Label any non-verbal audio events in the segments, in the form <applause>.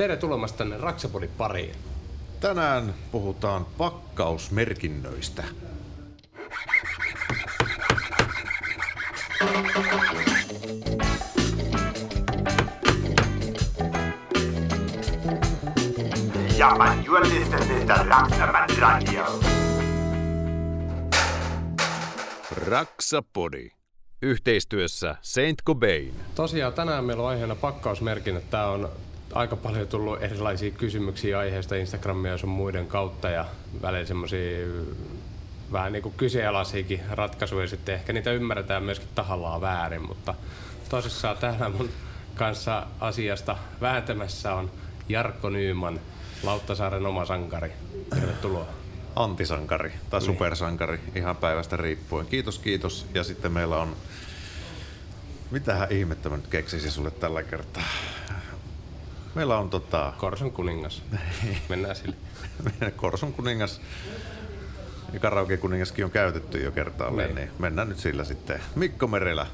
Tervetuloa tänne Raksapodin pariin. Tänään puhutaan pakkausmerkinnöistä. Ja, man, you are listening to Raksaman Radio. Raksapodi. Yhteistyössä Saint Cobain. Tosiaan tänään meillä on aiheena pakkausmerkinnät. Tämä on aika paljon tullut erilaisia kysymyksiä aiheesta Instagramia ja sun muiden kautta ja välillä semmoisia vähän niin kuin kyseenalaisiakin ratkaisuja sitten ehkä niitä ymmärretään myöskin tahallaan väärin, mutta tosissaan täällä mun kanssa asiasta vääntämässä on Jarkko Nyyman, Lauttasaaren oma sankari. Tervetuloa. Antisankari tai niin. supersankari, ihan päivästä riippuen. Kiitos, kiitos. Ja sitten meillä on, mitähän ihmettä mä nyt keksisin sulle tällä kertaa. Meillä on tota... Korson kuningas. <laughs> Mennään sille. Korson kuningas ja karaoke kuningaskin on käytetty jo kertaalleen, niin. niin mennään nyt sillä sitten. Mikko Merelä,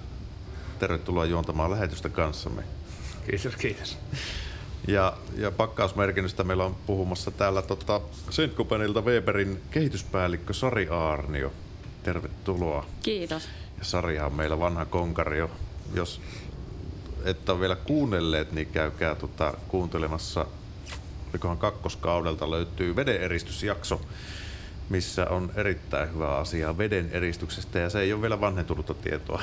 tervetuloa juontamaan lähetystä kanssamme. Kiitos, kiitos. Ja, ja pakkausmerkinnöstä meillä on puhumassa täällä tota, Sentkopenilta Weberin kehityspäällikkö Sari Aarnio. Tervetuloa. Kiitos. Ja Sarihan on meillä vanha konkari jo. Jos et ole vielä kuunnelleet, niin käykää tota, kuuntelemassa. Olikohan kakkoskaudelta löytyy vedeneristysjakso, missä on erittäin hyvä asia veden eristyksestä ja se ei ole vielä vanhentunutta tietoa.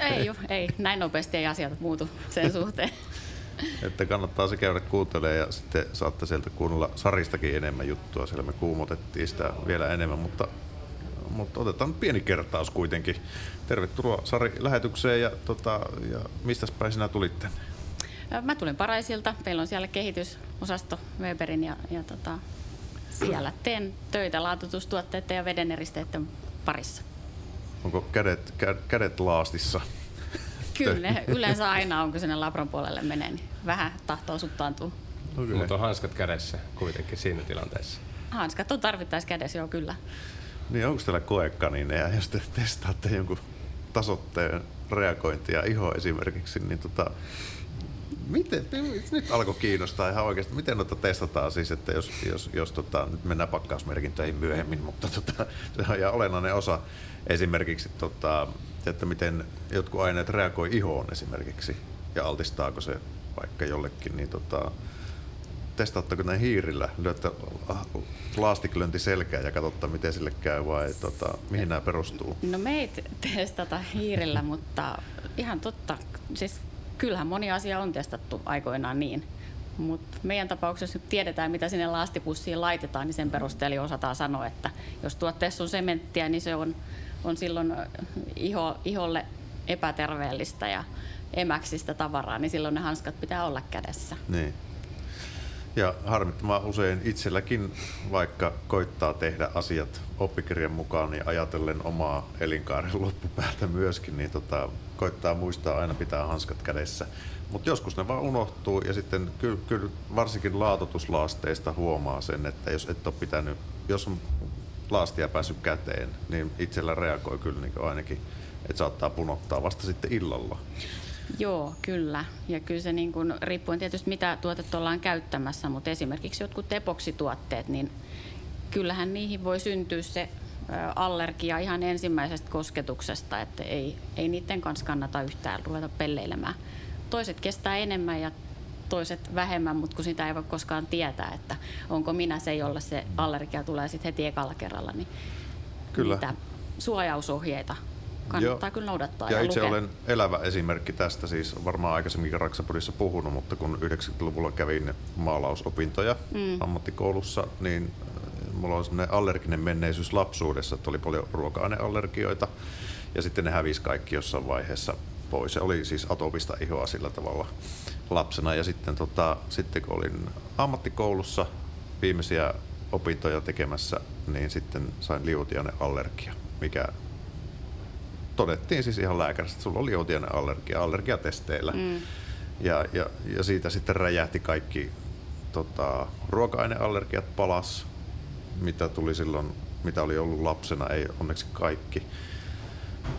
Ei ole, ei. Näin nopeasti ei asiat muutu sen suhteen. että kannattaa se käydä kuuntelemaan ja sitten saatte sieltä kuunnella Saristakin enemmän juttua. Siellä me kuumotettiin sitä vielä enemmän, mutta, mutta otetaan pieni kertaus kuitenkin. Tervetuloa Sari lähetykseen ja, tota, ja mistä päin sinä tulitte? Mä tulin Paraisilta. Meillä on siellä kehitysosasto Weberin ja, ja tota, siellä teen töitä laatutustuotteiden ja vedeneristeiden parissa. Onko kädet, kädet laastissa? Kyllä, yleensä aina on, kun sinne labron puolelle menee, niin vähän tahtoo suttaantua. Okay. Mutta on hanskat kädessä kuitenkin siinä tilanteessa. Hanskat on tarvittaessa kädessä, joo kyllä. Niin onko teillä koekanineja, jos te testaatte jonkun tasotteen reagointia iho esimerkiksi, niin tota, miten, nyt alkoi kiinnostaa ihan oikeasti, miten noita testataan siis, että jos, jos, jos tota, nyt mennään pakkausmerkintöihin myöhemmin, mutta tota, se on ihan olennainen osa esimerkiksi tota, että miten jotkut aineet reagoi ihoon esimerkiksi ja altistaako se vaikka jollekin, niin tota, testaatteko näin hiirillä? Lyötte laastiklönti selkää ja katsotte, miten sille käy vai tota, mihin nämä perustuu? No me ei testata hiirillä, <laughs> mutta ihan totta. Siis kyllähän moni asia on testattu aikoinaan niin. Mutta meidän tapauksessa nyt tiedetään, mitä sinne laastipussiin laitetaan, niin sen perusteella osataan sanoa, että jos tuotteessa on sementtiä, niin se on on silloin iho, iholle epäterveellistä ja emäksistä tavaraa, niin silloin ne hanskat pitää olla kädessä. Niin. Ja harmittoman usein itselläkin, vaikka koittaa tehdä asiat oppikirjan mukaan, niin ajatellen omaa elinkaaren loppupäätä myöskin, niin tota, koittaa muistaa aina pitää hanskat kädessä. Mutta joskus ne vaan unohtuu ja sitten kyllä, kyllä varsinkin laatotuslaasteista huomaa sen, että jos et ole pitänyt, jos on laastia päässyt käteen, niin itsellä reagoi kyllä niin ainakin, että saattaa punottaa vasta sitten illalla. Joo, kyllä. Ja kyllä se niin kuin, riippuen tietysti mitä tuotetta ollaan käyttämässä, mutta esimerkiksi jotkut epoksituotteet, niin kyllähän niihin voi syntyä se allergia ihan ensimmäisestä kosketuksesta, että ei, ei niiden kanssa kannata yhtään ruveta pelleilemään. Toiset kestää enemmän ja toiset vähemmän, mutta kun sitä ei voi koskaan tietää, että onko minä se, jolle se allergia tulee sitten heti ekalla kerralla, niin kyllä. suojausohjeita kannattaa Joo. kyllä noudattaa ja, ja itse lukea. olen elävä esimerkki tästä, siis varmaan aikaisemmin Raksapodissa puhunut, mutta kun 90-luvulla kävin maalausopintoja mm. ammattikoulussa, niin äh, mulla on sellainen allerginen menneisyys lapsuudessa, että oli paljon ruoka-aineallergioita ja sitten ne hävisi kaikki jossain vaiheessa pois. Se oli siis atopista ihoa sillä tavalla lapsena. Ja sitten, tota, sitten kun olin ammattikoulussa viimeisiä opintoja tekemässä, niin sitten sain allergia, mikä todettiin siis ihan lääkäristä, että sulla oli allergia allergiatesteillä. Mm. Ja, ja, ja, siitä sitten räjähti kaikki tota, ruoka-aineallergiat palas, mitä tuli silloin, mitä oli ollut lapsena, ei onneksi kaikki.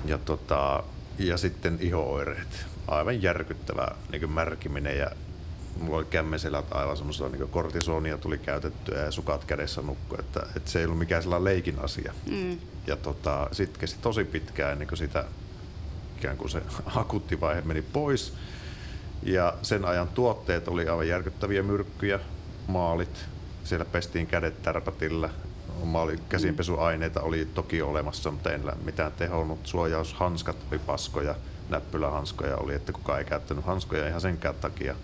Ja, tota, ja sitten ihooireet aivan järkyttävä niin märkiminen ja mulla oli kämmeselät aivan semmoisella niin kortisonia tuli käytettyä ja sukat kädessä nukku, että, että se ei ollut mikään sellainen leikin asia. Mm. Ja tota, sitten kesti tosi pitkään ennen kuin sitä ikään kuin se <laughs> akuutti vaihe meni pois. Ja sen ajan tuotteet oli aivan järkyttäviä myrkkyjä, maalit, siellä pestiin kädet tärpätillä, maali, käsinpesuaineita oli toki olemassa, mutta en mitään tehonnut. Suojaushanskat oli paskoja, näppylähanskoja oli, että kukaan ei käyttänyt hanskoja ihan senkään takia.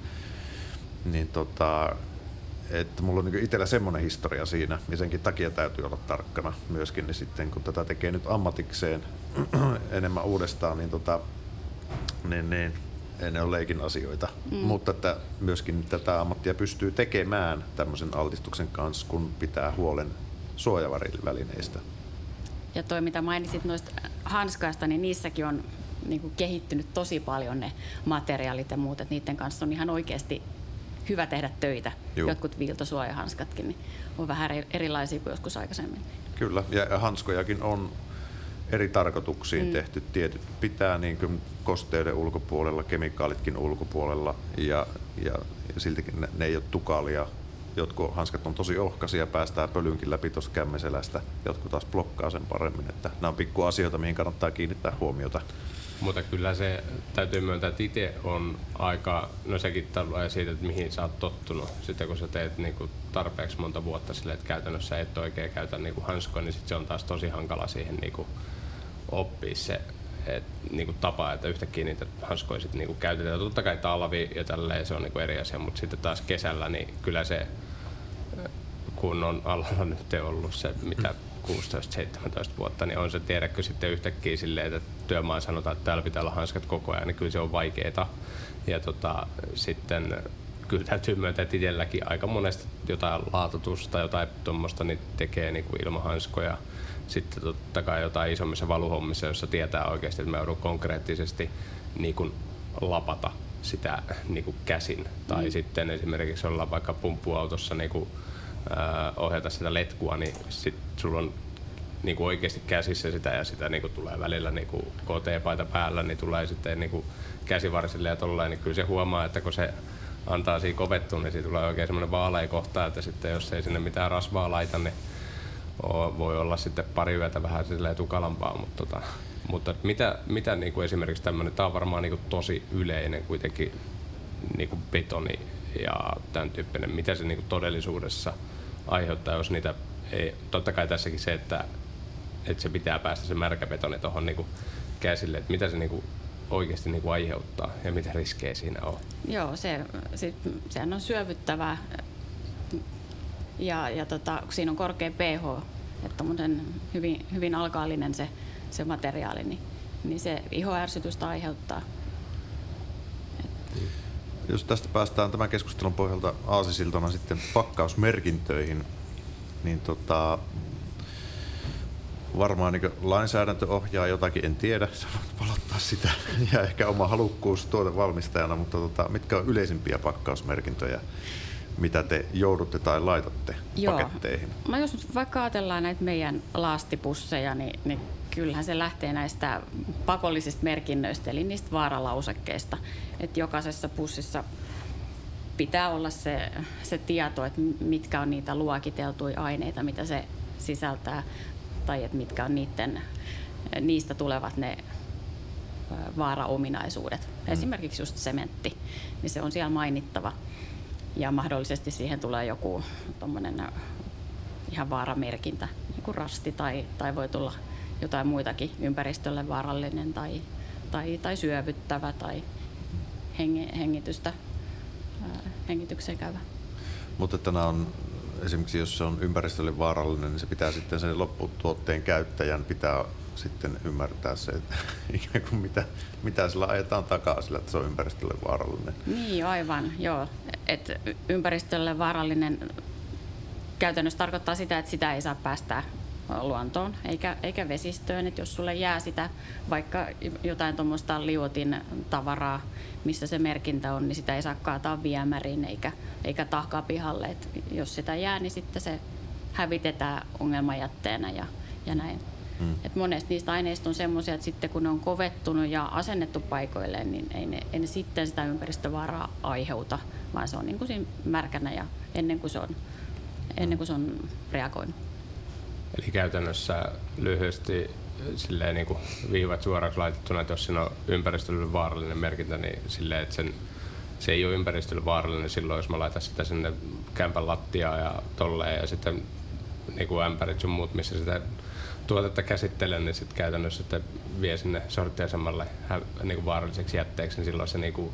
Niin tota, että mulla on niin itsellä semmoinen historia siinä, ja senkin takia täytyy olla tarkkana myöskin, niin sitten kun tätä tekee nyt ammatikseen <clears throat> enemmän uudestaan, niin, tota, niin, niin ei ne ole leikin asioita. Mm. Mutta että myöskin tätä ammattia pystyy tekemään tämmöisen altistuksen kanssa, kun pitää huolen suojavälineistä. Ja toi, mitä mainitsit noista hanskaista, niin niissäkin on niin kuin kehittynyt tosi paljon ne materiaalit ja muut, että niiden kanssa on ihan oikeasti hyvä tehdä töitä. Juu. Jotkut viiltosuojahanskatkin niin on vähän erilaisia kuin joskus aikaisemmin. Kyllä, ja hanskojakin on eri tarkoituksiin mm. tehty. Tietyt pitää niin kuin kosteuden ulkopuolella, kemikaalitkin ulkopuolella ja, ja, ja siltikin ne, ne ei ole tukalia. Jotkut hanskat on tosi ohkaisia, päästään pölynkin läpi tuosta kämmeselästä, jotkut taas blokkaa sen paremmin. Että nämä on pikku asioita, mihin kannattaa kiinnittää huomiota. Mutta kyllä se täytyy myöntää, että itse on aika, no sekin tulee siitä, että mihin sä oot tottunut. Sitten kun sä teet niin kuin tarpeeksi monta vuotta sille, että käytännössä et oikein käytä niin kuin hanskoja, niin sit se on taas tosi hankala siihen niin kuin oppia se et, niin kuin tapa, että yhtäkkiä niitä hanskoja sitten niin käytetään. Totta kai talvi ja tälleen se on niin kuin eri asia, mutta sitten taas kesällä, niin kyllä se, kun on alalla nyt ollut se, mitä 16-17 vuotta, niin on se tiedäkö sitten yhtäkkiä silleen, että työmaa sanotaan, että täällä pitää olla hanskat koko ajan, niin kyllä se on vaikeeta. Ja tota, sitten kyllä täytyy myöntää, että itselläkin aika monesti jotain laatutusta, jotain tuommoista, niin tekee niin kuin ilman hanskoja. Sitten totta kai jotain isommissa valuhommissa, jossa tietää oikeasti, että mä joudun konkreettisesti niin kuin lapata sitä niin kuin käsin. Tai mm. sitten esimerkiksi ollaan vaikka pumppuautossa niin kuin ohjata sitä letkua, niin sit sulla on niin kuin oikeasti käsissä sitä ja sitä niin kuin tulee välillä niin kuin KT-paita päällä, niin tulee sitten niin kuin käsivarsille ja tolleen, niin kyllä se huomaa, että kun se antaa siinä kovettua, niin siitä tulee oikein semmoinen vaalea kohta, että sitten jos ei sinne mitään rasvaa laita, niin voi olla sitten pari yötä vähän silleen tukalampaa, mutta, tota, mutta mitä, mitä niin kuin esimerkiksi tämmöinen, tämä on varmaan niin kuin tosi yleinen kuitenkin niin kuin betoni ja tämän tyyppinen, mitä se niin kuin todellisuudessa aiheuttaa, jos niitä ei, totta kai tässäkin se, että, että se pitää päästä se märkäbetoni tuohon niin käsille, että mitä se niin kuin oikeasti niin kuin aiheuttaa ja mitä riskejä siinä on. Joo, se, se, sehän on syövyttävää ja, ja tota, siinä on korkea pH, että hyvin, hyvin alkaalinen se, se materiaali, niin, niin se ihoärsytystä aiheuttaa. Jos tästä päästään tämän keskustelun pohjalta aasisiltana sitten pakkausmerkintöihin, niin tota, varmaan niin lainsäädäntö ohjaa jotakin, en tiedä, sä voit valottaa sitä ja ehkä oma halukkuus tuotevalmistajana, mutta tota, mitkä on yleisimpiä pakkausmerkintöjä, mitä te joudutte tai laitatte Joo. paketteihin? Mä jos vaikka ajatellaan näitä meidän laastipusseja, niin, niin kyllähän se lähtee näistä pakollisista merkinnöistä, eli niistä vaaralausekkeista. Että jokaisessa pussissa pitää olla se, se tieto, että mitkä on niitä luokiteltuja aineita, mitä se sisältää, tai että mitkä on niiden, niistä tulevat ne vaaraominaisuudet. Mm. Esimerkiksi just sementti, niin se on siellä mainittava. Ja mahdollisesti siihen tulee joku ihan vaaramerkintä, joku rasti tai, tai voi tulla jotain muitakin ympäristölle vaarallinen tai, tai, tai syövyttävä tai hengitystä, hengitykseen käyvä. Mutta tämä on esimerkiksi jos se on ympäristölle vaarallinen, niin se pitää sitten sen lopputuotteen käyttäjän pitää sitten ymmärtää se, että <laughs> ikään kuin mitä, mitä sillä ajetaan takaa sillä, että se on ympäristölle vaarallinen. Niin, aivan, joo. Et ympäristölle vaarallinen käytännössä tarkoittaa sitä, että sitä ei saa päästää luontoon eikä, eikä vesistöön. Et jos sulle jää sitä vaikka jotain tuommoista liuotin tavaraa, missä se merkintä on, niin sitä ei saa kaataa viemäriin eikä, eikä tahkaa pihalle. Et jos sitä jää, niin sitten se hävitetään ongelmajätteenä ja, ja näin. Mm. Et monesti niistä aineista on semmoisia, että sitten kun ne on kovettunut ja asennettu paikoilleen, niin ei ne, ei ne sitten sitä ympäristövaaraa aiheuta, vaan se on niin kuin siinä märkänä ja ennen kuin se on, ennen kuin se on reagoinut. Eli käytännössä lyhyesti silleen niin kuin viivat suoraksi laitettuna, että jos siinä on ympäristölle vaarallinen merkintä, niin silleen, että sen, se ei ole ympäristölle vaarallinen silloin, jos mä laitan sitä sinne kämpän lattiaan ja tolleen. Ja sitten niin kuin ämpärit sun muut, missä sitä tuotetta käsittelen, niin sitten käytännössä sitten vie sinne sorttiasemalle niin kuin vaaralliseksi jätteeksi, niin silloin se, niin kuin,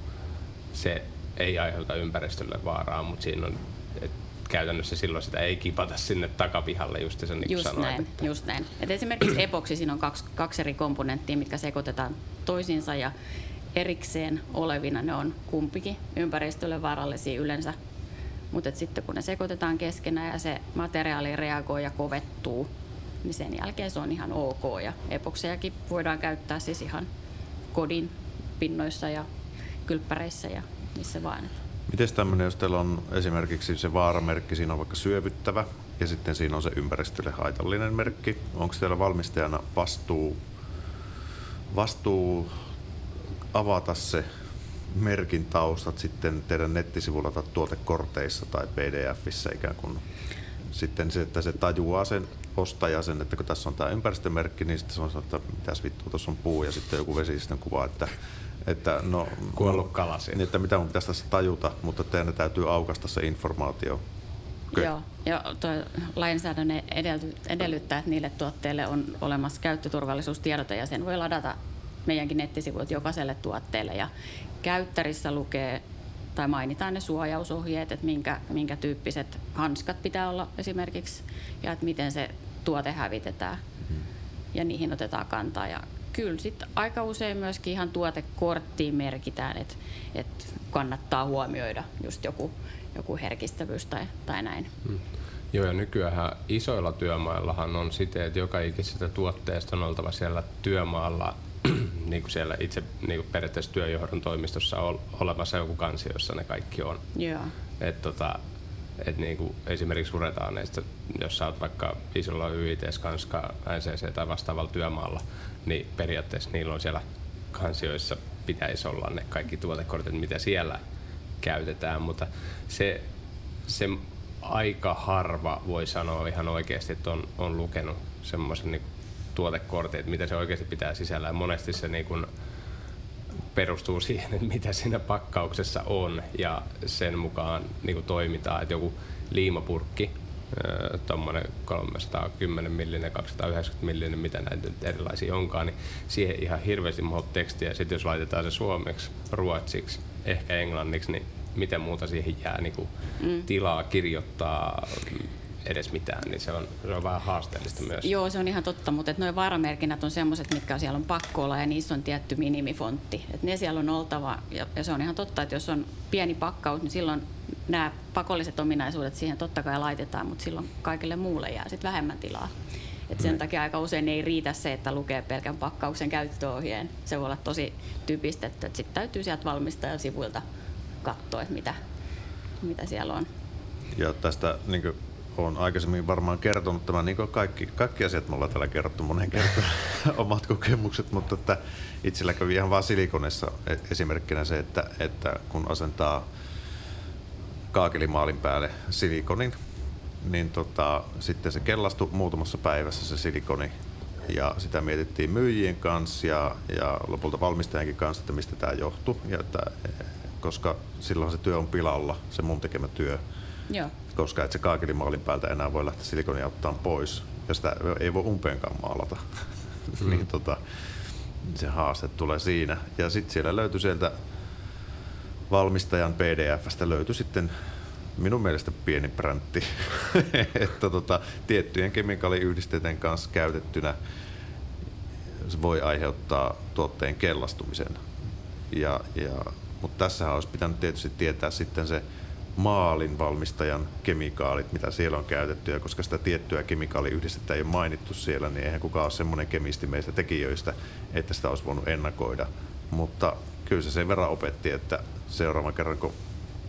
se ei aiheuta ympäristölle vaaraa, mutta siinä on, käytännössä silloin sitä ei kipata sinne takapihalle, just sen niin just sanoit. Näin, että... Just näin. Et esimerkiksi epoksi siinä on kaksi, kaksi eri komponenttia, mitkä sekoitetaan toisiinsa ja erikseen olevina ne on kumpikin ympäristölle vaarallisia yleensä. Mutta sitten kun ne sekoitetaan keskenään ja se materiaali reagoi ja kovettuu, niin sen jälkeen se on ihan ok. Ja epoksejakin voidaan käyttää siis ihan kodin pinnoissa ja kylppäreissä ja missä vaan. Miten tämmöinen, jos teillä on esimerkiksi se vaaramerkki, siinä on vaikka syövyttävä ja sitten siinä on se ympäristölle haitallinen merkki. Onko teillä valmistajana vastuu, vastuu avata se merkin taustat sitten teidän nettisivuilla tai tuotekorteissa tai pdfissä ikään kuin sitten se, että se tajuaa sen ostaja sen, että kun tässä on tämä ympäristömerkki, niin sitten se on että mitäs vittu, tuossa on puu ja sitten joku vesistön kuva, että että no, Kuollut kala Niin, että mitä mun pitäisi tässä tajuta, mutta teidän täytyy aukasta se informaatio. Okay. Joo, ja tuo lainsäädäntö edellyttää, että niille tuotteille on olemassa käyttöturvallisuustiedote ja sen voi ladata meidänkin nettisivuilta jokaiselle tuotteelle. Ja käyttärissä lukee tai mainitaan ne suojausohjeet, että minkä, minkä tyyppiset hanskat pitää olla esimerkiksi ja että miten se tuote hävitetään. Mm-hmm. Ja niihin otetaan kantaa. Ja kyllä sitten aika usein myöskin ihan tuotekorttiin merkitään, että, että kannattaa huomioida just joku, joku herkistävyys tai, tai näin. Hmm. Joo, ja nykyään isoilla työmaillahan on siten, että joka ikisestä tuotteesta on oltava siellä työmaalla <clears throat> niin kuin siellä itse niin kuin periaatteessa työjohdon toimistossa on olemassa joku kansi, jossa ne kaikki on. Joo. Et tota, et niin kuin esimerkiksi uretaaneista, jos sä oot vaikka isolla YIT, Skanska, NCC tai vastaavalla työmaalla, niin periaatteessa niillä on siellä kansioissa pitäisi olla ne kaikki tuotekortit, mitä siellä käytetään, mutta se, se aika harva voi sanoa ihan oikeasti, että on, on lukenut semmoisen niin tuotekortin, että mitä se oikeasti pitää sisällä. monesti se niin kuin perustuu <laughs> siihen, että mitä siinä pakkauksessa on ja sen mukaan niin kuin toimitaan. Että joku liimapurkki, tuommoinen 310 millinen, 290 millinen, mitä näitä nyt erilaisia onkaan, niin siihen ihan hirveästi mahdollista tekstiä. Sitten jos laitetaan se suomeksi, ruotsiksi, ehkä englanniksi, niin miten muuta siihen jää niin kuin mm. tilaa kirjoittaa edes mitään, niin se on, se on vähän haasteellista myös. Joo, se on ihan totta, mutta noin vaaramerkinnät on semmoiset, mitkä siellä on pakko olla ja niissä on tietty minimifontti. Et ne siellä on oltava ja, ja se on ihan totta, että jos on pieni pakkaus, niin silloin nämä pakolliset ominaisuudet siihen totta kai laitetaan, mutta silloin kaikille muulle jää sitten vähemmän tilaa. Et sen takia aika usein ei riitä se, että lukee pelkän pakkauksen käyttöohjeen. Se voi olla tosi typistetty, että sitten täytyy sieltä valmistajan sivuilta katsoa, että mitä, mitä siellä on. Ja tästä niin olen aikaisemmin varmaan kertonut tämän, niin kuin kaikki, kaikki asiat me ollaan täällä kerrottu monen kertaan, <laughs> omat kokemukset, mutta että itsellä kävi ihan vaan silikonessa e- esimerkkinä se, että, että kun asentaa kaakelimaalin päälle silikonin, niin tota, sitten se kellastui muutamassa päivässä se silikoni ja sitä mietittiin myyjien kanssa ja, ja lopulta valmistajankin kanssa, että mistä tämä johtuu, ja että, koska silloin se työ on pilalla, se mun tekemä työ. Joo. Koska et se kaakelimaalin päältä enää voi lähteä silikonia ottaa pois ja sitä ei voi umpeenkaan maalata. <laughs> Mm. niin tota, se haaste tulee siinä. Ja sitten siellä löytyi sieltä valmistajan PDFstä löytyi sitten minun mielestä pieni präntti, <laughs> että tota, tiettyjen kemikaaliyhdisteiden kanssa käytettynä se voi aiheuttaa tuotteen kellastumisen. Ja, ja, mutta tässä olisi pitänyt tietysti tietää sitten se maalin valmistajan kemikaalit, mitä siellä on käytetty, ja koska sitä tiettyä kemikaaliyhdistettä ei ole mainittu siellä, niin eihän kukaan ole semmoinen kemisti meistä tekijöistä, että sitä olisi voinut ennakoida. Mutta kyllä se sen verran opetti, että seuraavan kerran, kun,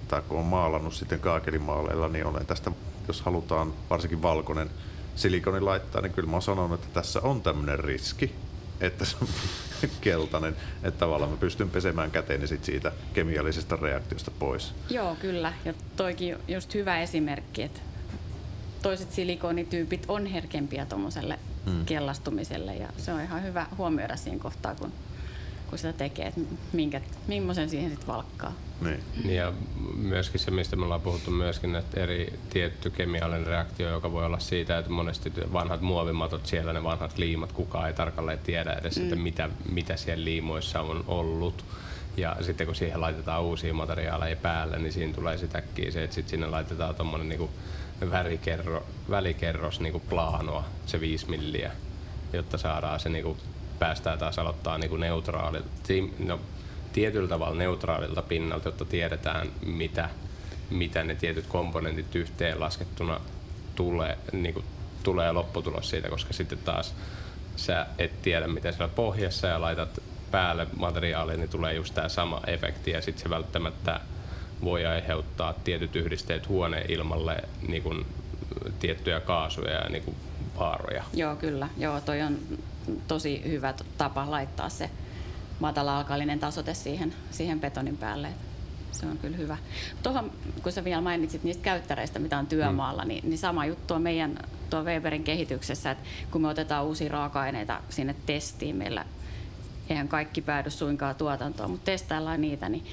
tai kun on maalannut sitten kaakelimaaleilla, niin olen tästä, jos halutaan varsinkin valkoinen silikoni laittaa, niin kyllä mä oon sanonut, että tässä on tämmöinen riski, että se on <laughs> keltainen, että tavallaan mä pystyn pesemään käteeni sit siitä kemiallisesta reaktiosta pois. Joo, kyllä. Ja toikin just hyvä esimerkki, että toiset silikonityypit on herkempiä tuommoiselle hmm. kellastumiselle ja se on ihan hyvä huomioida siinä kohtaa, kun, kun sitä tekee, että minkä, millaisen siihen sitten valkkaa. Niin. Niin Ja myöskin se, mistä me ollaan puhuttu myöskin, että eri tietty kemiallinen reaktio, joka voi olla siitä, että monesti vanhat muovimatot siellä, ne vanhat liimat, kukaan ei tarkalleen tiedä edes, mm. että mitä, mitä siellä liimoissa on ollut. Ja sitten kun siihen laitetaan uusia materiaaleja päälle, niin siinä tulee sitäkin se, että sitten sinne laitetaan tuommoinen niinku värikerro, välikerros niinku plaanoa, se 5 milliä, jotta saadaan se niinku, päästään taas aloittaa niinku neutraalilta, no, tietyllä tavalla neutraalilta pinnalta, jotta tiedetään, mitä, mitä ne tietyt komponentit yhteenlaskettuna tulee, niin kuin, tulee lopputulos siitä, koska sitten taas sä et tiedä, mitä siellä pohjassa ja laitat päälle materiaaliin, niin tulee just tämä sama efekti ja sitten se välttämättä voi aiheuttaa tietyt yhdisteet huoneilmalle niin kuin, tiettyjä kaasuja ja niin kuin, vaaroja. Joo, kyllä. Joo, toi on tosi hyvä tapa laittaa se matala-alkallinen tasote siihen, siihen betonin päälle. Se on kyllä hyvä. Tuohon, kun sä vielä mainitsit niistä käyttäreistä, mitä on työmaalla, mm. niin, niin sama juttu on meidän tuo Weberin kehityksessä, että kun me otetaan uusia raaka-aineita sinne testiin, meillä eihän kaikki päädy suinkaan tuotantoon, mutta testaillaan niitä, niin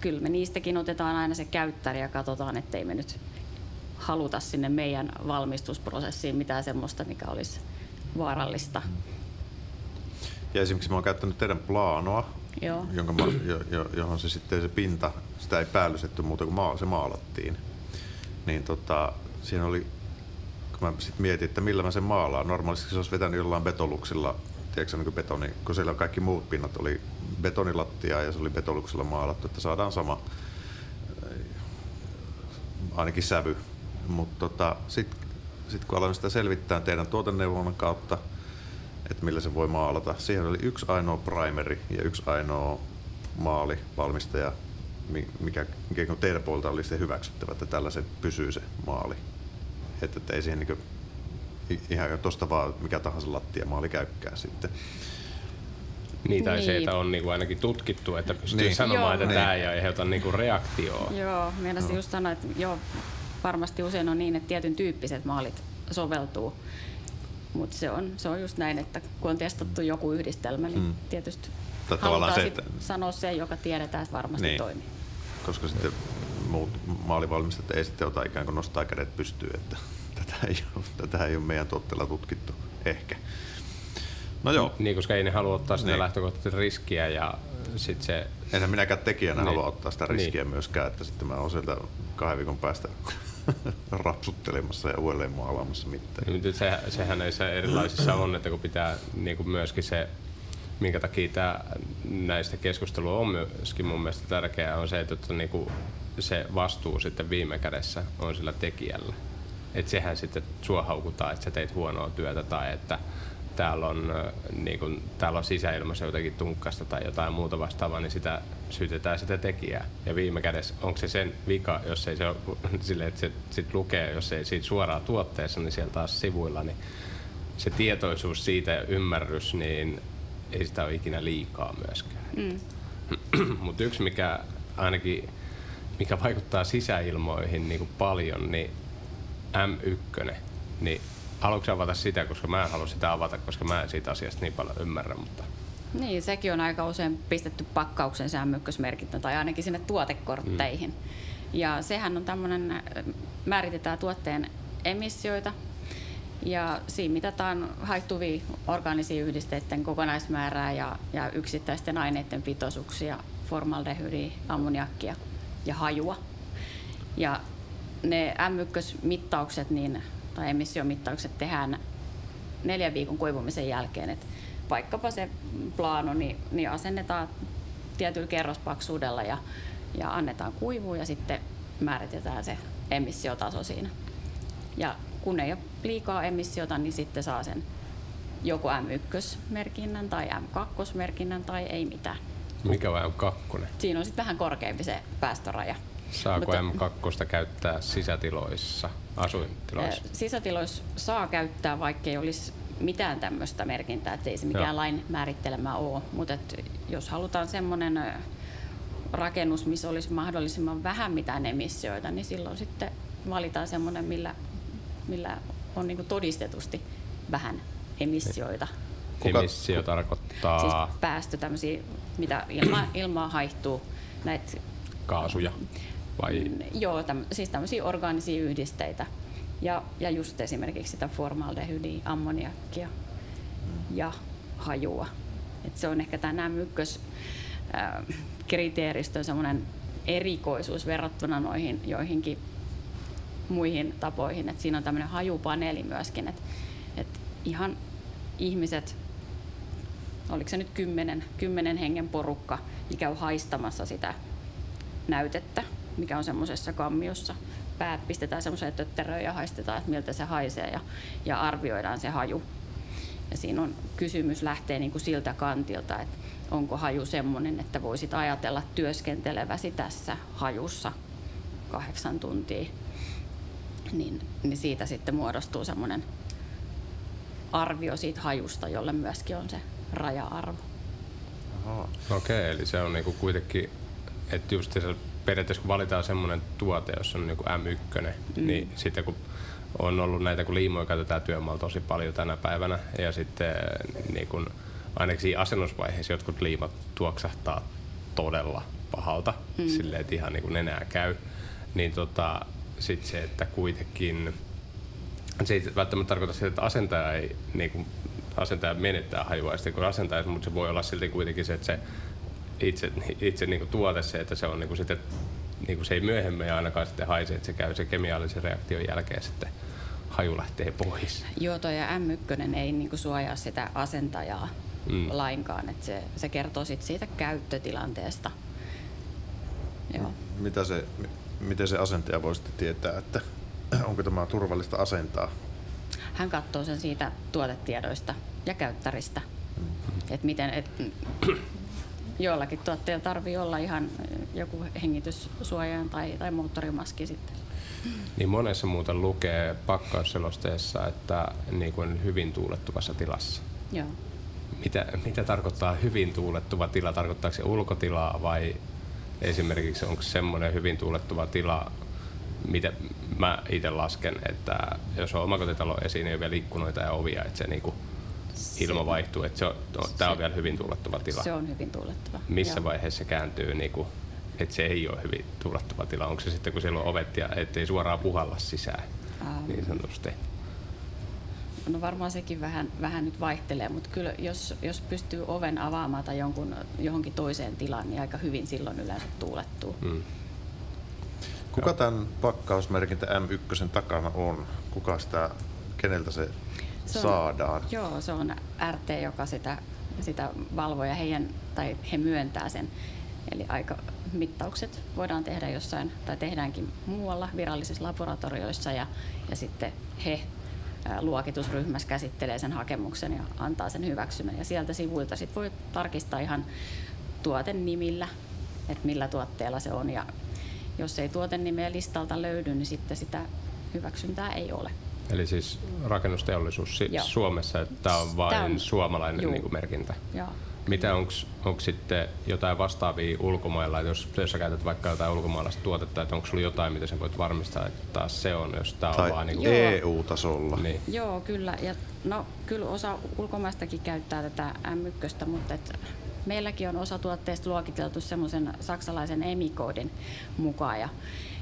kyllä me niistäkin otetaan aina se käyttäri ja katsotaan, ettei me nyt haluta sinne meidän valmistusprosessiin mitään semmoista, mikä olisi vaarallista. Ja esimerkiksi mä oon käyttänyt teidän plaanoa, Joo. Jonka ma, jo, jo, johon se sitten se pinta, sitä ei päällysetty muuta kuin maa, se maalattiin. Niin tota, siinä oli, kun mä sitten mietin, että millä mä sen maalaan. Normaalisti se olisi vetänyt jollain betoluksilla, tiedätkö niin betoni, kun siellä kaikki muut pinnat oli betonilattia ja se oli betoluksilla maalattu, että saadaan sama ainakin sävy. Mutta tota, sitten sit kun aloin sitä selvittää teidän tuoteneuvonnan kautta, että millä se voi maalata. Siihen oli yksi ainoa primeri ja yksi ainoa maali valmistaja, mikä, mikä teidän puolta oli sitten hyväksyttävä, että tällaiset pysyy se maali. Että, että ei siihen niin kuin, ihan tuosta vaan mikä tahansa lattiamaali käykää sitten. Niin, tai niin. se, että on niinku ainakin tutkittu, että pystyy niin. sanomaan, joo. että niin. tämä ei aiheuta niinku reaktioa. Joo, mielestäni no. just sanoa, että joo, varmasti usein on niin, että tietyn tyyppiset maalit soveltuu mutta se on, se on just näin, että kun on testattu joku yhdistelmä, niin hmm. tietysti tai halutaan se, että... sanoa se, joka tiedetään, että varmasti niin. toimii. Koska sitten muut maalivalmistajat ei sitten ota ikään kuin nostaa kädet pystyyn, että <laughs> tätä ei ole, tätä ei ole meidän tuotteella tutkittu, ehkä. No joo. Niin, koska ei ne halua ottaa sitä niin. lähtökohtaisesti riskiä ja sit se... Enhän minäkään tekijänä niin. halua ottaa sitä riskiä niin. myöskään, että sitten mä oon sieltä kahden viikon päästä <laughs> rapsuttelemassa ja uudelleen maalaamassa mitään. Niin, se, sehän näissä erilaisissa on, että kun pitää niin kuin myöskin se, minkä takia tämä, näistä keskustelua on myöskin mun mielestä tärkeää, on se, että niin kuin se vastuu sitten viime kädessä on sillä tekijällä. Että sehän sitten sua haukutaan, että sä teit huonoa työtä tai että täällä on, niin kun, täällä on sisäilmassa jotenkin tunkkasta tai jotain muuta vastaavaa, niin sitä syytetään sitä tekijää. Ja viime kädessä, onko se sen vika, jos ei se ole <laughs> sille, että se sit lukee, jos ei siitä suoraan tuotteessa, niin siellä taas sivuilla, niin se tietoisuus siitä ja ymmärrys, niin ei sitä ole ikinä liikaa myöskään. Mm. <clears throat> Mutta yksi, mikä ainakin mikä vaikuttaa sisäilmoihin niin kuin paljon, niin M1, niin Haluatko avata sitä, koska mä en halua sitä avata, koska mä en siitä asiasta niin paljon ymmärrä, mutta... Niin, sekin on aika usein pistetty pakkauksen säämykkösmerkintä tai ainakin sinne tuotekortteihin. Mm. Ja sehän on tämmöinen, äh, määritetään tuotteen emissioita ja siinä mitataan haittuvia orgaanisia yhdisteiden kokonaismäärää ja, ja yksittäisten aineiden pitoisuuksia, formaldehydiä, ammoniakkia ja hajua. Ja ne M1-mittaukset, niin tai emissiomittaukset tehdään neljän viikon kuivumisen jälkeen. Et vaikkapa se plaano niin, niin asennetaan tietyllä kerrospaksuudella ja, ja annetaan kuivua ja sitten määritetään se emissiotaso siinä. Ja kun ei ole liikaa emissiota, niin sitten saa sen joko M1-merkinnän tai M2-merkinnän tai ei mitään. Mikä on kakkonen? Siinä on sitten vähän korkeampi se päästöraja. Saako Mutta- M2 käyttää sisätiloissa, asuintiloissa? Sisätiloissa saa käyttää, vaikka ei olisi mitään tämmöistä merkintää, että ei se mikään Joo. lain määrittelemä ole. Mutta et jos halutaan semmoinen rakennus, missä olisi mahdollisimman vähän mitään emissioita, niin silloin sitten valitaan semmoinen, millä, millä on niin todistetusti vähän emissioita. Kuka- Emissio tarkoittaa Siis päästö tämmöisiä, mitä ilma, <clears throat> ilmaa haihtuu, näitä kaasuja vai Joo, täm, siis tämmöisiä orgaanisia yhdisteitä. Ja, ja just esimerkiksi sitä formaldehyydiä, ammoniakkia ja hajua. Et se on ehkä tämä M1 ää, kriteeristön semmoinen erikoisuus verrattuna noihin joihinkin muihin tapoihin. Et siinä on tämmöinen hajupaneeli myöskin, että et ihan ihmiset, oliko se nyt kymmenen, kymmenen hengen porukka, niin käy haistamassa sitä näytettä, mikä on semmoisessa kammiossa. Päät pistetään semmoiseen tötteröön ja haistetaan, että miltä se haisee ja, ja arvioidaan se haju. Ja siinä on kysymys lähtee niin kuin siltä kantilta, että onko haju semmoinen, että voisit ajatella työskenteleväsi tässä hajussa kahdeksan tuntia. Niin, niin siitä sitten muodostuu semmoinen arvio siitä hajusta, jolle myöskin on se raja-arvo. Okei, eli se on niinku kuitenkin, että just periaatteessa kun valitaan semmoinen tuote, jossa on niinku M1, mm. niin sitten kun on ollut näitä, kun liimoja käytetään työmaalla tosi paljon tänä päivänä, ja sitten niin kun, ainakin asennusvaiheessa jotkut liimat tuoksahtaa todella pahalta, mm. silleen, että ihan niin kuin nenää käy, niin tota, sitten se, että kuitenkin se ei välttämättä tarkoita sitä, että asentaja ei niin kuin, asentaja menettää hajua sitten kun asentaja, mutta se voi olla silti kuitenkin se, että se itse, itse niin kuin tuote se, että se on niin kuin sitten, niin kuin se ei myöhemmin ainakaan sitten haise, että se käy se kemiallisen reaktion jälkeen sitten haju lähtee pois. Joo, toi ja M1 ei niinku suojaa sitä asentajaa Mm. mm. lainkaan, että se, se kertoo sit siitä käyttötilanteesta. Joo. Mitä se, mi- miten se asentaja voi sitten tietää, että onko tämä turvallista asentaa? Hän katsoo sen siitä tuotetiedoista ja käyttäristä. Et miten, et, joillakin tuotteilla tarvii olla ihan joku hengityssuojain tai, tai moottorimaski sitten. Niin monessa muuten lukee pakkausselosteessa, että niin kuin hyvin tuulettuvassa tilassa. Joo. Mitä, mitä tarkoittaa hyvin tuulettuva tila? Tarkoittaako se ulkotilaa vai esimerkiksi onko semmoinen hyvin tuulettuva tila, mitä mä itse lasken, että jos on omakotitalo esiin, niin on vielä ikkunoita ja ovia, että se niinku ilma vaihtuu, että se on, no, tämä on vielä hyvin tuulettuva tila. Se on hyvin tuulettava. Missä Joo. vaiheessa se kääntyy, niinku, että se ei ole hyvin tuulettuva tila? Onko se sitten, kun siellä on ovet ja ettei suoraan puhalla sisään, Ähm. niin sanotusti? No varmaan sekin vähän, vähän nyt vaihtelee, mutta kyllä jos, jos pystyy oven avaamaan tai jonkun, johonkin toiseen tilaan, niin aika hyvin silloin yleensä tuulettuu. Mm. Kuka tämän pakkausmerkintä M1 takana on? Kuka sitä, keneltä se, Se on- saadaan? Joo, se on RT, joka sitä, sitä valvoo ja heidän, tai he myöntää sen. Eli aika mittaukset voidaan tehdä jossain, tai tehdäänkin muualla virallisissa laboratorioissa, ja, ja sitten he luokitusryhmässä käsittelee sen hakemuksen ja antaa sen hyväksynnän. Ja sieltä sivuilta sit voi tarkistaa ihan tuoten nimillä, että millä tuotteella se on. Ja jos ei tuoten nimeä listalta löydy, niin sitten sitä hyväksyntää ei ole. Eli siis rakennusteollisuus si-. Suomessa, että tämä on vain Tää on- suomalainen Juu. niinku merkintä. Joo. Mitä onko sitten jotain vastaavia ulkomailla, että jos, jos sä käytät vaikka jotain ulkomaalaista tuotetta, että onko sulla jotain, mitä sä voit varmistaa, että taas se on, jos tämä on vaan niinku, Joo. EU-tasolla? niin. Joo, kyllä. Ja no, kyllä osa ulkomaistakin käyttää tätä M1, mutta et meilläkin on osa tuotteista luokiteltu semmoisen saksalaisen emikoodin mukaan. Ja,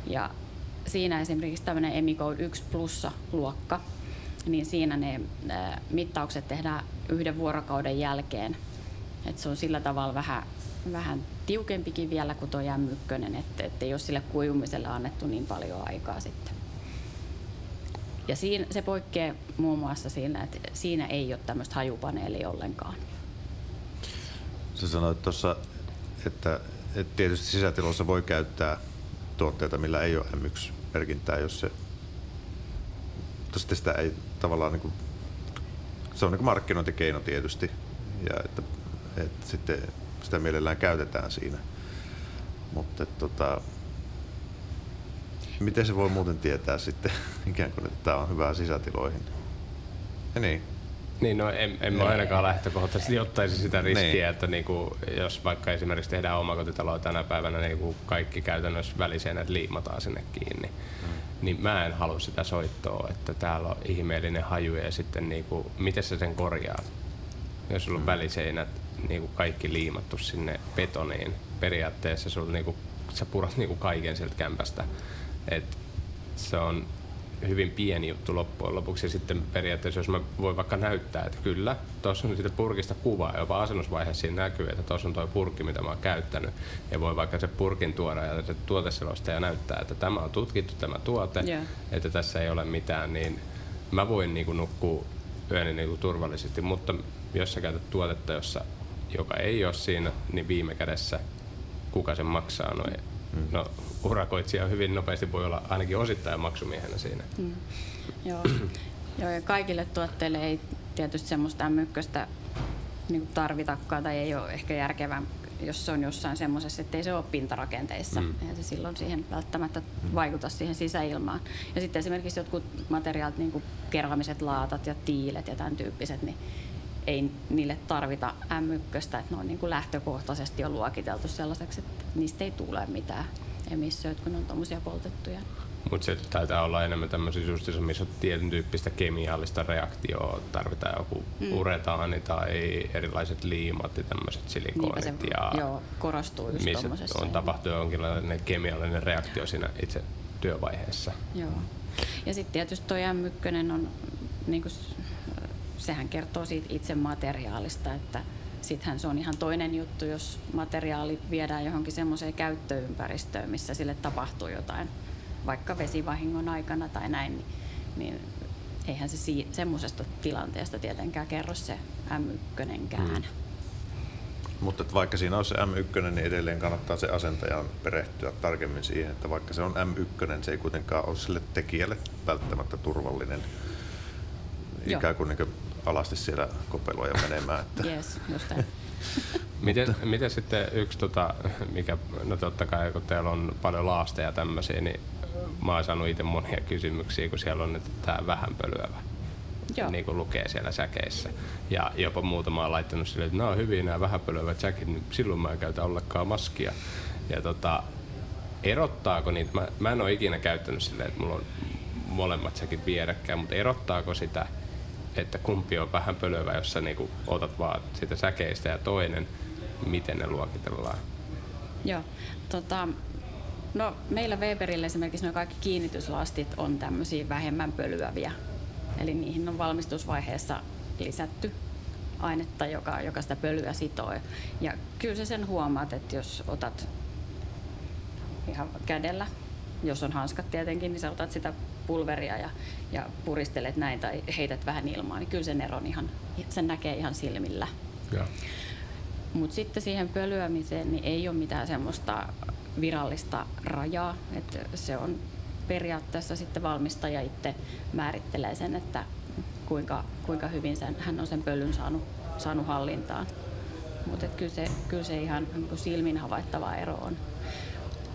ja siinä esimerkiksi tämmöinen emikood 1 plussa luokka, niin siinä ne mittaukset tehdään yhden vuorokauden jälkeen. Et se on sillä tavalla vähän, vähän tiukempikin vielä kuin tuo M1, että et ei ole sille kuivumiselle annettu niin paljon aikaa sitten. Ja siinä, se poikkeaa muun muassa siinä, että siinä ei ole tämmöistä hajupaneelia ollenkaan. Sä sanoit tuossa, että, että tietysti sisätiloissa voi käyttää tuotteita, millä ei ole M1-merkintää, jos se... Mutta sitten sitä ei tavallaan niin kuin, se on niin markkinointikeino tietysti, ja että, että sitten sitä mielellään käytetään siinä. Mutta että, tota, Miten se voi muuten tietää sitten <laughs> ikään kuin, että tämä on hyvää sisätiloihin? Ja niin, Niin, no en, en mä ainakaan lähtökohtaisesti ottaisi sitä riskiä, Niin. että niinku, jos vaikka esimerkiksi tehdään omakotitaloa tänä päivänä, niin kun kaikki käytännössä väliseinät liimataan sinne kiinni, mm. niin mä en halua sitä soittoa, että täällä on ihmeellinen haju ja sitten niinku, miten sä sen korjaat? Jos sulla on väliseinät niinku kaikki liimattu sinne betoniin, periaatteessa sulla niinku, sä purat niinku kaiken sieltä kämpästä. Et se on hyvin pieni juttu loppujen lopuksi. Ja sitten periaatteessa, jos mä voin vaikka näyttää, että kyllä, tuossa on siitä purkista kuva, ja jopa asennusvaiheessa siinä näkyy, että tuossa on tuo purkki, mitä mä oon käyttänyt. Ja voi vaikka se purkin tuoda ja se tuoteselostaja näyttää, että tämä on tutkittu tämä tuote, Joo. että tässä ei ole mitään, niin mä voin niinku nukkua yöni niinku turvallisesti. Mutta jos sä käytät tuotetta, jossa, joka ei ole siinä, niin viime kädessä kuka sen maksaa? No, mm. no urakoitsija hyvin nopeasti voi olla ainakin osittain maksumiehenä siinä. Mm. Joo. Joo, ja kaikille tuotteille ei tietysti semmoista M1 niin tarvitakaan tai ei ole ehkä järkevää, jos se on jossain semmoisessa, että ei se ole pintarakenteissa. Mm. Eihän se silloin siihen välttämättä vaikuta siihen sisäilmaan. Ja sitten esimerkiksi jotkut materiaalit, niin kuin keramiset laatat ja tiilet ja tämän tyyppiset, niin ei niille tarvita M1, että ne on niin kuin lähtökohtaisesti jo luokiteltu sellaiseksi, että niistä ei tule mitään emissioita, kun ne on tuommoisia poltettuja. Mutta se taitaa olla enemmän tämmöisiä justiinsa, missä tietyn tyyppistä kemiallista reaktioa. Tarvitaan joku mm. uretaani tai erilaiset liimat ja tämmöiset Niinpä silikoonit. se ja joo, korostuu just missä on tapahtunut jonkinlainen kemiallinen reaktio siinä itse työvaiheessa. Joo. Ja sitten tietysti tuo M1 on, niin kuin, sehän kertoo siitä itse materiaalista, että sittenhän se on ihan toinen juttu, jos materiaali viedään johonkin semmoiseen käyttöympäristöön, missä sille tapahtuu jotain, vaikka vesivahingon aikana tai näin, niin, niin eihän se si- semmoisesta tilanteesta tietenkään kerro se M1kään. Mm. Mutta vaikka siinä on se M1, niin edelleen kannattaa se asentajan perehtyä tarkemmin siihen, että vaikka se on M1, se ei kuitenkaan ole sille tekijälle välttämättä turvallinen Joo. ikään kuin, niin kuin alasti siellä kopeloja menemään. Että Yes, just. <laughs> Miten, miten sitten yksi, tota, mikä, no totta kai kun teillä on paljon laasteja ja tämmöisiä, niin mä oon saanut itse monia kysymyksiä, kun siellä on, että tämä vähän pölyävä. Joo. Niin kuin lukee siellä säkeissä. Ja jopa muutama on laittanut silleen, että nämä on hyviä nämä vähän pölyävät säkit, niin silloin mä en käytä ollenkaan maskia. Ja tota, erottaako niitä, mä, mä en ole ikinä käyttänyt silleen, että mulla on molemmat säkit vierekkäin, mutta erottaako sitä, että kumpi on vähän pölyävä, jos sä niinku otat vaan sitä säkeistä ja toinen, miten ne luokitellaan? Joo. Tota, no, meillä Weberillä esimerkiksi nuo kaikki kiinnityslastit on tämmöisiä vähemmän pölyäviä. Eli niihin on valmistusvaiheessa lisätty ainetta, joka, joka sitä pölyä sitoo. Ja kyllä sä sen huomaat, että jos otat ihan kädellä, jos on hanskat tietenkin, niin sä otat sitä pulveria ja, ja puristelet näin tai heität vähän ilmaa, niin kyllä sen eron ihan, sen näkee ihan silmillä. Mutta sitten siihen pölyämiseen niin ei ole mitään semmoista virallista rajaa. että se on periaatteessa sitten valmistaja itse määrittelee sen, että kuinka, kuinka hyvin sen, hän on sen pölyn saanut, saanut hallintaan. Mutta kyllä se, kyllä se ihan niin silmin havaittava ero on.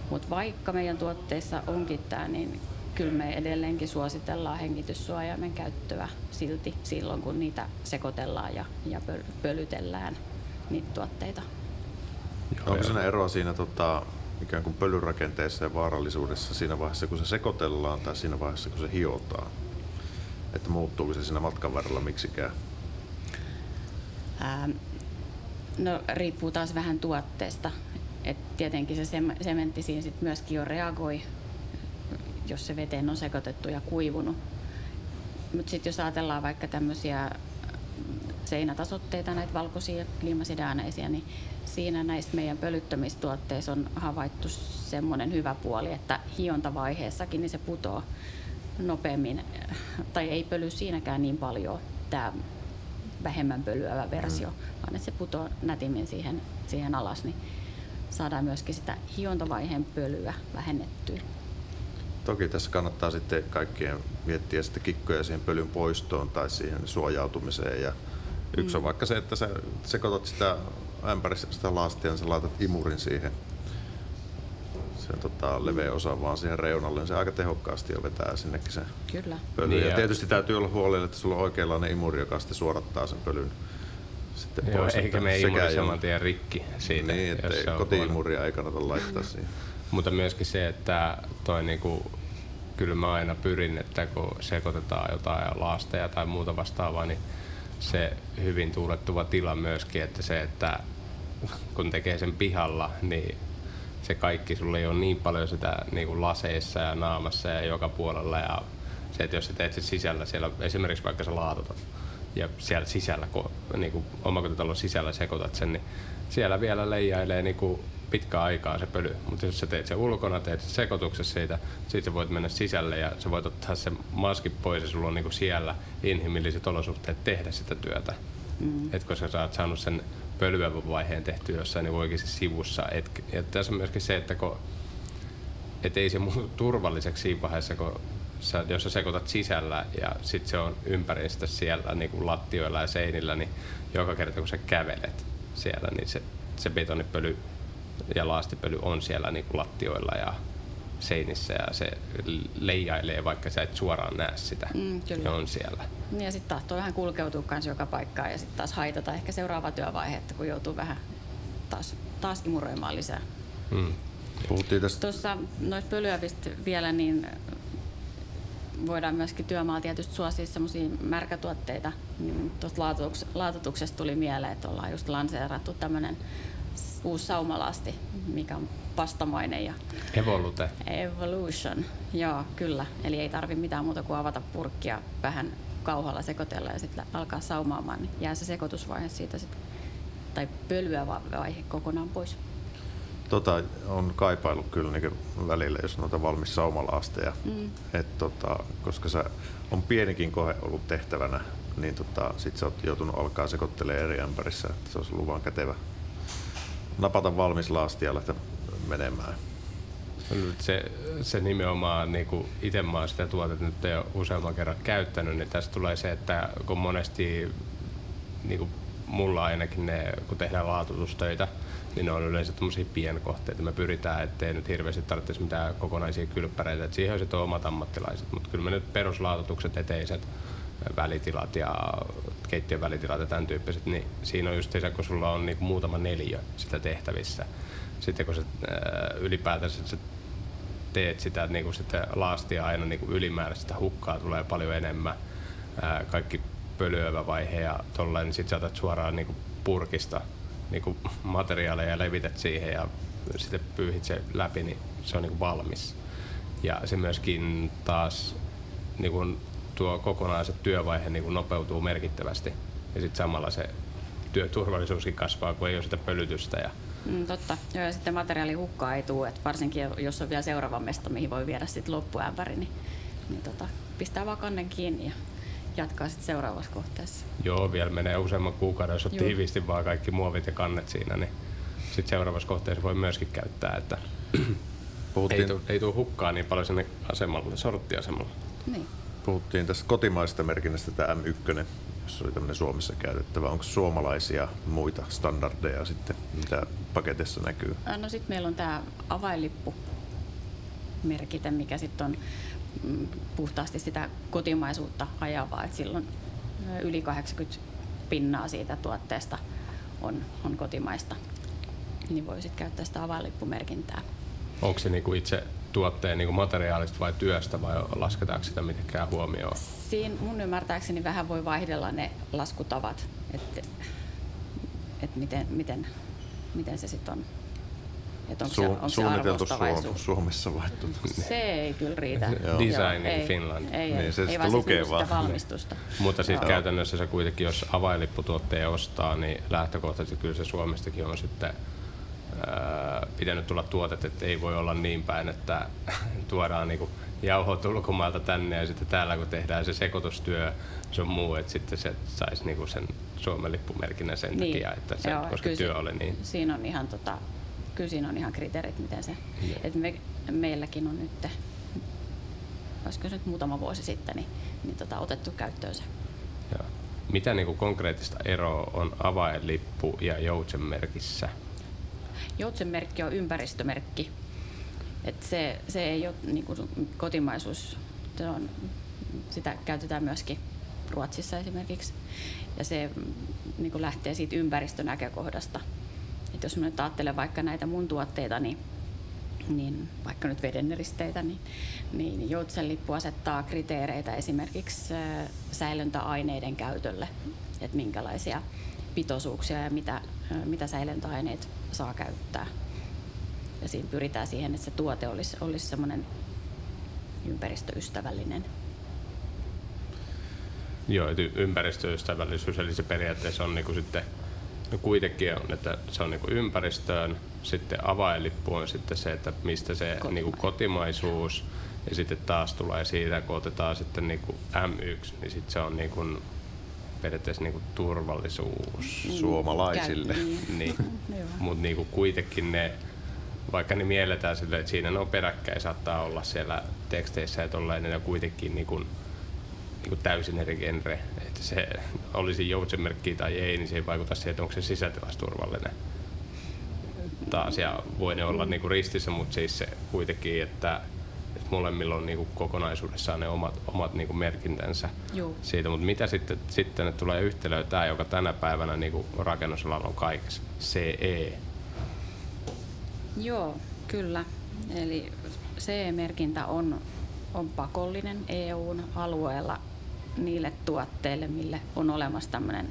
Mutta vaikka meidän tuotteissa onkin tämä, niin kyllä me edelleenkin suositellaan hengityssuojaimen käyttöä silti silloin, kun niitä sekoitellaan ja, ja pöl- pölytellään niitä tuotteita. onko siinä eroa siinä tota, ikään kuin pölyrakenteessa ja vaarallisuudessa siinä vaiheessa, kun se sekoitellaan tai siinä vaiheessa, kun se hiotaan? Että muuttuuko se siinä matkan varrella miksikään? Ää, no riippuu taas vähän tuotteesta. Et tietenkin se sem- sementti siinä sit myöskin jo reagoi, jos se veteen on sekoitettu ja kuivunut. Mutta sitten jos ajatellaan vaikka tämmöisiä seinätasotteita, näitä valkoisia liimasidääneisiä, niin siinä näissä meidän pölyttämistuotteissa on havaittu semmoinen hyvä puoli, että hiontavaiheessakin niin se putoo nopeammin, tai ei pöly siinäkään niin paljon tämä vähemmän pölyävä versio, mm. vaan että se putoo nätimmin siihen, siihen alas, niin saadaan myöskin sitä hiontavaiheen pölyä vähennettyä. Toki tässä kannattaa sitten kaikkien miettiä sitten kikkoja siihen pölyn poistoon tai siihen suojautumiseen. Ja yksi on vaikka se, että sä sekoitat sitä ämpärissä sitä lastia, niin sä laitat imurin siihen. se tota, leveä osa vaan siihen reunalle, niin se aika tehokkaasti jo vetää sinnekin se Kyllä. pöly. Niin, ja ja- tietysti täytyy olla huolella, että sulla on oikeanlainen imuri, joka sitten suorattaa sen pölyn sitten Joo, pois. eikä me sekä imuri ei saman tien rikki siitä. Niin, jos että se on huono. kotiimuria ei kannata laittaa siihen. Mutta myöskin se, että toi niinku, kyllä mä aina pyrin, että kun sekoitetaan jotain laasteja tai muuta vastaavaa, niin se hyvin tuulettuva tila myöskin, että se, että kun tekee sen pihalla, niin se kaikki, sulla ei ole niin paljon sitä niin kuin laseissa ja naamassa ja joka puolella ja se, että jos sä teet sen sisällä siellä, esimerkiksi vaikka sä laatutat ja siellä sisällä, kun niin kuin omakotitalon sisällä sekoitat sen, niin siellä vielä leijailee niin kuin pitkä aikaa se pöly. Mutta jos sä teet sen ulkona, teet sen sekoituksessa siitä, sit sä voit mennä sisälle ja sä voit ottaa sen maskin pois ja sulla on niin kuin siellä inhimilliset olosuhteet tehdä sitä työtä. Mm. Et koska sä oot saanut sen pölyävän vaiheen tehty jossain niin oikeasti sivussa. Et, ja tässä on myöskin se, että kun, et ei se muutu turvalliseksi siinä vaiheessa, kun sä, jos sä sekoitat sisällä ja sit se on ympäristö siellä niin kuin lattioilla ja seinillä, niin joka kerta kun sä kävelet siellä, niin se, se betonipöly ja laastipöly on siellä niin kuin lattioilla ja seinissä ja se leijailee, vaikka sä et suoraan näe sitä. Mm, kyllä. On siellä. Niin Ja sitten tahtoo vähän kulkeutua kans joka paikkaan ja sitten taas haitata ehkä seuraava työvaihe, että kun joutuu vähän taas, taas imuroimaan lisää. Mm. Puhuttiin tästä Tuossa noista pölyävistä vielä, niin voidaan myöskin työmaalla tietysti suosia semmoisia märkätuotteita. Niin Tuosta laatutuks- laatutuksesta tuli mieleen, että ollaan just lanseerattu tämmöinen uusi saumalasti, mikä on pastamainen ja Evolute. Evolution, joo kyllä. Eli ei tarvi mitään muuta kuin avata purkkia vähän kauhalla sekoitella ja sitten alkaa saumaamaan, niin jää se sekoitusvaihe siitä sit, tai pölyä vaihe kokonaan pois. Tota, on kaipailut kyllä niin välillä, jos noita valmis saumalaasteja. Mm. Et, tota, koska se on pienikin kohe ollut tehtävänä, niin tota, sit sä oot joutunut alkaa sekoittelemaan eri ämpärissä. Että se olisi ollut vaan kätevä napata valmis laasti ja lähteä menemään. Nyt Se, se nimenomaan, niin kuin itse mä oon sitä tuotetta nyt jo useamman kerran käyttänyt, niin tästä tulee se, että kun monesti niin kuin mulla ainakin ne, kun tehdään laatutustöitä, niin ne on yleensä tämmöisiä pienkohteita. Me pyritään, ettei nyt hirveästi tarvitsisi mitään kokonaisia kylppäreitä. Et siihen on sitten omat ammattilaiset, mutta kyllä me nyt peruslaatutukset, eteiset, välitilat ja keittiön välitilat ja tämän tyyppiset, niin siinä on just se, kun sulla on niinku muutama neliö sitä tehtävissä. Sitten kun sä ää, ylipäätänsä sä teet sitä niin kuin sitten laastia aina niin ylimääräistä, hukkaa tulee paljon enemmän. Ää, kaikki pölyövä vaihe ja tollain, niin sitten sä otat suoraan niin purkista niin materiaaleja ja levität siihen ja sitten pyyhit se läpi, niin se on niin valmis. Ja se myöskin taas niin kuin tuo kokonaan se työvaihe niin kuin nopeutuu merkittävästi. Ja sitten samalla se työturvallisuuskin kasvaa, kun ei ole sitä pölytystä. Ja Mm, totta. Joo, ja sitten materiaali hukkaa ei tule, että varsinkin jos on vielä seuraava mesta, mihin voi viedä sitten loppuämpäri, niin, niin tota, pistää vaan kannen kiinni ja jatkaa sitten seuraavassa kohteessa. Joo, vielä menee useamman kuukauden, jos on Joo. tiiviisti vaan kaikki muovit ja kannet siinä, niin sitten seuraavassa kohteessa voi myöskin käyttää, että ei Puhuttiin, tule ei tuu hukkaa niin paljon sinne asemalle, sorttiasemalle. Niin. Puhuttiin tästä kotimaisesta merkinnästä, tämä M1, jos oli tämmöinen Suomessa käytettävä. Onko suomalaisia muita standardeja sitten, mitä paketissa näkyy? No sitten meillä on tämä avainlippu merkite, mikä sitten on mm, puhtaasti sitä kotimaisuutta ajavaa, että silloin yli 80 pinnaa siitä tuotteesta on, on kotimaista. Niin voi sitten käyttää sitä avainlippumerkintää. Onko se niinku itse tuotteen niinku materiaalista vai työstä vai lasketaanko sitä mitenkään huomioon? Siinä mun ymmärtääkseni vähän voi vaihdella ne laskutavat, että et miten, miten, miten se sitten on. Että onko se, Su- onko se suunniteltu arvostava Suom- Suomessa vai tuota? Se ei kyllä riitä. <laughs> Design in Finland. Ei, Niin, ei, se ei sitten vaan lukee siis niinku sitä vaan. valmistusta. Mutta sitten Joo. käytännössä se kuitenkin, jos avainlipputuotteen ostaa, niin lähtökohtaisesti kyllä se Suomestakin on sitten ää, pitänyt tulla tuotet, että ei voi olla niin päin, että <laughs> tuodaan niinku jauhot ulkomailta tänne ja sitten täällä kun tehdään se sekoitustyö, se on muu, että sitten se saisi niinku sen Suomen lippumerkinnän sen Niin. takia, että se, Joo, koska kyllä työ oli niin. Siinä on ihan, tota, kyllä siinä on ihan kriteerit, miten se, Joo. että me, meilläkin on nyt, olisiko se nyt muutama vuosi sitten, niin, niin tota, otettu käyttöön se. Joo. Mitä niinku konkreettista eroa on avainlippu ja joutsenmerkissä? Joutsenmerkki on ympäristömerkki Et se, se ei ole niin kuin kotimaisuus, se on, sitä käytetään myöskin Ruotsissa esimerkiksi. Ja se niin kuin lähtee siitä ympäristönäkökohdasta. Et jos mä nyt ajattelen vaikka näitä mun tuotteita, niin, niin vaikka nyt vedenneristeitä, niin, niin Joutsenlippu asettaa kriteereitä esimerkiksi äh, säilöntäaineiden käytölle, että minkälaisia pitoisuuksia ja mitä, äh, mitä säilöntäaineet saa käyttää. Ja siinä pyritään siihen, että se tuote olisi, olisi semmoinen ympäristöystävällinen. Joo, että ympäristöystävällisyys, eli se periaatteessa on niinku sitten, no kuitenkin on, että se on niinku ympäristöön, sitten avainlippu on sitten se, että mistä se Kotima- niinku kotimaisuus, ja sitten taas tulee siitä, kun otetaan sitten niinku M1, niin sitten se on niinku periaatteessa niinku turvallisuus. Suomalaisille. Käy- niin. <laughs> Niin. <laughs> Mutta niinku kuitenkin ne, vaikka ne mielletään silleen, että siinä ne on peräkkäin, saattaa olla siellä teksteissä ja tolleen, ne on kuitenkin niinku, niinku täysin eri genre. Että se olisi joutsenmerkki tai ei, niin se ei vaikuta siihen, että onko se sisältöläisturvallinen. Taas, ja voi ne olla niinku ristissä, mutta siis se kuitenkin, että molemmilla on niinku kokonaisuudessaan ne omat, omat niinku merkintänsä Juu. siitä, mutta mitä sitten, sitten että tulee yhtälö tämä, joka tänä päivänä niin rakennusalalla on kaikessa, CE. Joo, kyllä. Eli CE-merkintä on, on pakollinen EUn alueella niille tuotteille, mille on olemassa tämmöinen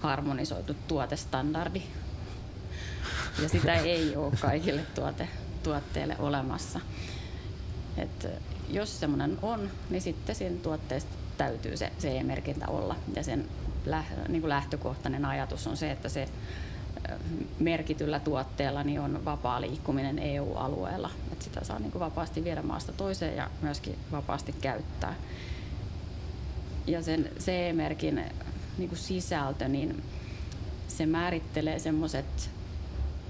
harmonisoitu tuotestandardi. Ja sitä ei ole kaikille tuote, tuotteille olemassa. Et jos semmoinen on, niin sitten siinä tuotteessa täytyy se CE-merkintä olla. Ja sen niin kuin lähtökohtainen ajatus on se, että se merkityllä tuotteella niin on vapaa liikkuminen EU-alueella. Et sitä saa niin kuin vapaasti viedä maasta toiseen ja myöskin vapaasti käyttää. Ja sen CE-merkin niin kuin sisältö, niin se määrittelee semmoiset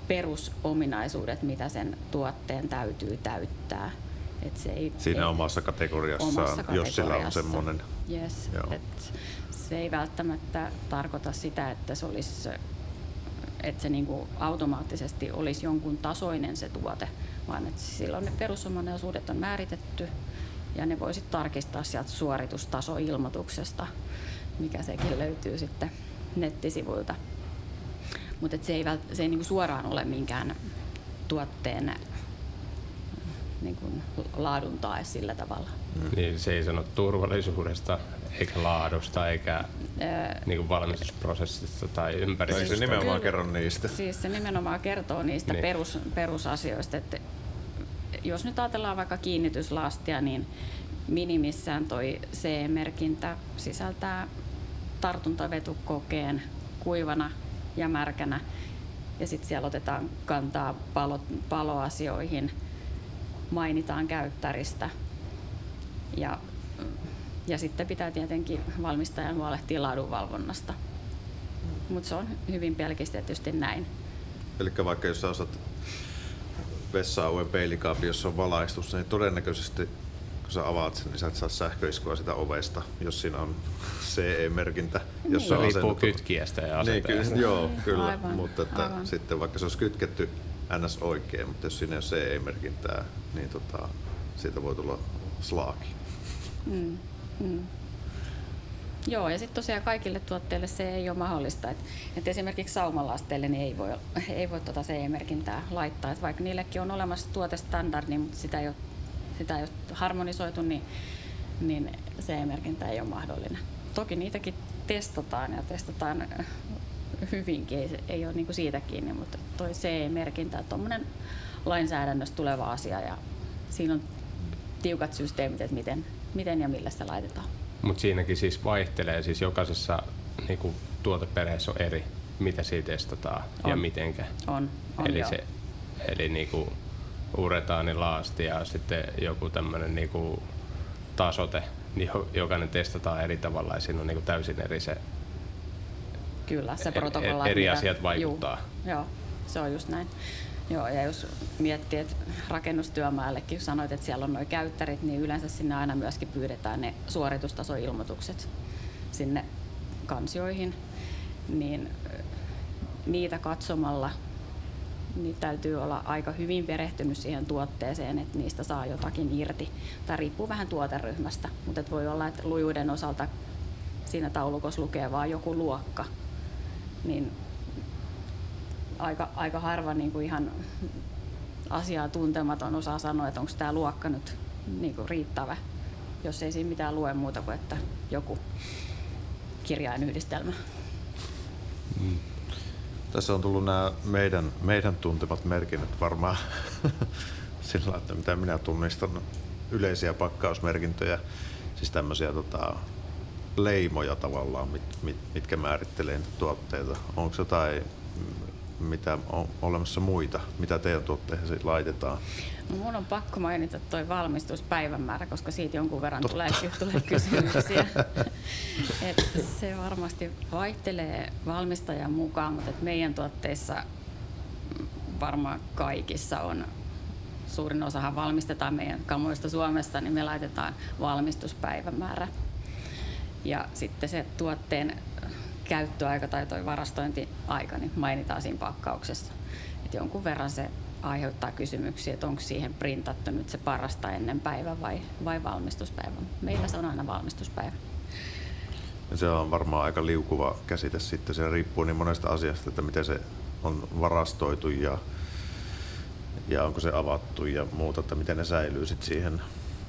perusominaisuudet, mitä sen tuotteen täytyy täyttää. Et se ei, Siinä ei, omassa kategoriassaan, omassa jos sillä on kategoriassa. semmoinen. Yes. Joo. Et se ei välttämättä tarkoita sitä, että se olisi että se niinku automaattisesti olisi jonkun tasoinen se tuote, vaan että silloin ne perusominaisuudet on määritetty ja ne voisit tarkistaa sieltä suoritustasoilmoituksesta, mikä sekin löytyy sitten nettisivuilta. Mutta se ei, vält- se ei niinku suoraan ole minkään tuotteen niinku laadun tae sillä tavalla. Niin se ei sano turvallisuudesta, eikä laadusta, eikä Öö, niin valmistusprosessista tai Ei se ympäristöstä. nimenomaan Kyllä. kerro niistä. Siis se nimenomaan kertoo niistä Niin. perus, perusasioista, että jos nyt ajatellaan vaikka kiinnityslastia, niin minimissään toi CE-merkintä sisältää tartuntavetukokeen kuivana ja märkänä. Ja sitten siellä otetaan kantaa palo, paloasioihin, mainitaan käyttäristä ja, ja sitten pitää tietenkin valmistajan huolehtia laadunvalvonnasta. Mutta se on hyvin pelkistetysti näin. Eli vaikka jos sä osat vessa-alueen peilikaapi, jossa on valaistus, niin todennäköisesti kun sä avaat sen, niin sä et saa sähköiskua sitä ovesta, jos siinä on <laughs> CE-merkintä. Jos Se on riippuu asennettu- kytkiästä ja Niin, kyllä, asenteesta. joo, kyllä. Aivan, mutta että aivan. sitten vaikka se olisi kytketty NS oikein, mutta jos siinä ei ole CE-merkintää, niin tota, siitä voi tulla slaaki. Mm, mm. Joo, ja sitten tosiaan kaikille tuotteille se ei ole mahdollista. Et, et esimerkiksi saumalasteille niin ei voi, ei voi tuota CE-merkintää laittaa. Et vaikka niillekin on olemassa tuotestandardi, mutta sitä ei ole, sitä ei ole harmonisoitu, niin, niin CE-merkintä ei ole mahdollinen. Toki niitäkin testataan ja testataan hyvinkin, ei, ei ole niinku siitä kiinni, mutta toi CE-merkintä tuommoinen lainsäädännöstä tuleva asia ja siinä on tiukat systeemit, että miten, miten ja millä sitä laitetaan. Mutta siinäkin siis vaihtelee, siis jokaisessa niinku, tuoteperheessä on eri, mitä siitä testataan ja On. mitenkä. On, on eli joo. se, eli niinku uretaanilaasti ja sitten joku tämmöinen niinku tasote, niin jo- jokainen testataan eri tavalla ja siinä on niinku täysin eri se. Kyllä, se E- protokolla. eri mitä- asiat vaikuttaa. Juu, joo, se on just näin. Joo, ja jos miettii, että rakennustyömaallekin sanoit, että siellä on nuo käyttärit, niin yleensä sinne aina myöskin pyydetään ne suoritustasoilmoitukset sinne kansioihin. Niin niitä katsomalla niin täytyy olla aika hyvin perehtynyt siihen tuotteeseen, että niistä saa jotakin irti. Tämä riippuu vähän tuoteryhmästä, mutta voi olla, että lujuuden osalta siinä taulukossa lukee vain joku luokka, niin aika, aika harva niin kuin ihan asiaa tuntematon osaa sanoa, että onko tämä luokka nyt niin kuin riittävä, jos ei siinä mitään lue muuta kuin, että joku kirjainyhdistelmä. Mm. Tässä on tullut nämä meidän, meidän tuntemat merkinnät varmaan <laughs> sillä että mitä minä tunnistan yleisiä pakkausmerkintöjä, siis tämmöisiä tota, leimoja tavallaan, mit, mit, mitkä määrittelee tuotteita. Onko jotain mitä on olemassa muita, mitä teidän tuotteisiin laitetaan? No mun on pakko mainita tuo valmistuspäivämäärä, koska siitä jonkun verran tulee, tulee <laughs> kysymyksiä. et se varmasti vaihtelee valmistajan mukaan, mutta et meidän tuotteissa varmaan kaikissa on suurin osahan valmistetaan meidän kamoista Suomessa, niin me laitetaan valmistuspäivämäärä. Ja sitten se tuotteen käyttöaika tai toi varastointiaika niin mainitaan siinä pakkauksessa. Et jonkun verran se aiheuttaa kysymyksiä, että onko siihen printattu nyt se parasta ennen päivä vai, vai valmistuspäivä. Meillä se on aina valmistuspäivä. Se on varmaan aika liukuva käsite sitten. Se riippuu niin monesta asiasta, että miten se on varastoitu ja, ja onko se avattu ja muuta, että miten ne säilyy sitten siihen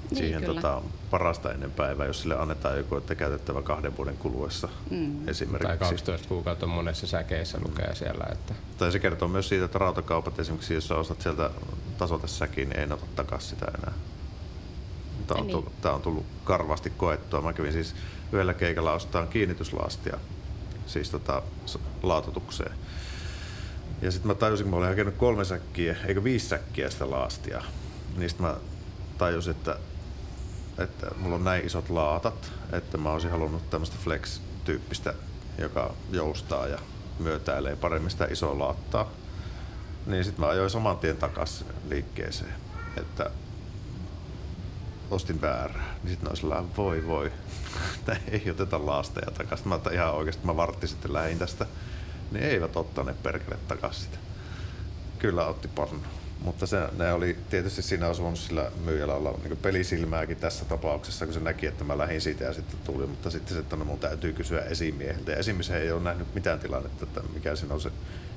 niin, siihen tota, parasta ennen päivää, jos sille annetaan joku, että käytettävä kahden vuoden kuluessa mm. esimerkiksi. Tai 12 kuukautta monessa säkeissä lukee siellä. Että... Tai se kertoo myös siitä, että rautakaupat esimerkiksi, jos ostat sieltä tasotesäkin, niin ei ota takaisin sitä enää. Tämä on, niin. tullut, tämä on tullut karvasti koettua. Mä kävin siis yhdellä keikalla ostamaan kiinnityslaastia, siis tota, laatotukseen. Ja sitten mä tajusin, kun mä olin hakenut kolme säkkiä, eikö viisi säkkiä sitä laastia. Niin sitten mä tajusin, että että mulla on näin isot laatat, että mä olisin halunnut tämmöistä flex-tyyppistä, joka joustaa ja myötäilee paremmin sitä isoa laattaa. Niin sitten mä ajoin saman tien takaisin liikkeeseen, että ostin väärää. Niin sitten olisi voi voi, <laughs> että ei oteta laasteja takaisin. Mä ihan oikeasti mä vartti sitten lähin tästä. Niin eivät ottaneet perkele takaisin sitä. Kyllä otti pannu. Mutta se, ne oli tietysti siinä olisi voinut sillä myyjällä olla niin pelisilmääkin tässä tapauksessa, kun se näki, että mä lähdin siitä ja sitten tuli. Mutta sitten se, että no mun täytyy kysyä esimieheltä. Ja esimies ei ole nähnyt mitään tilannetta, että mikä siinä on se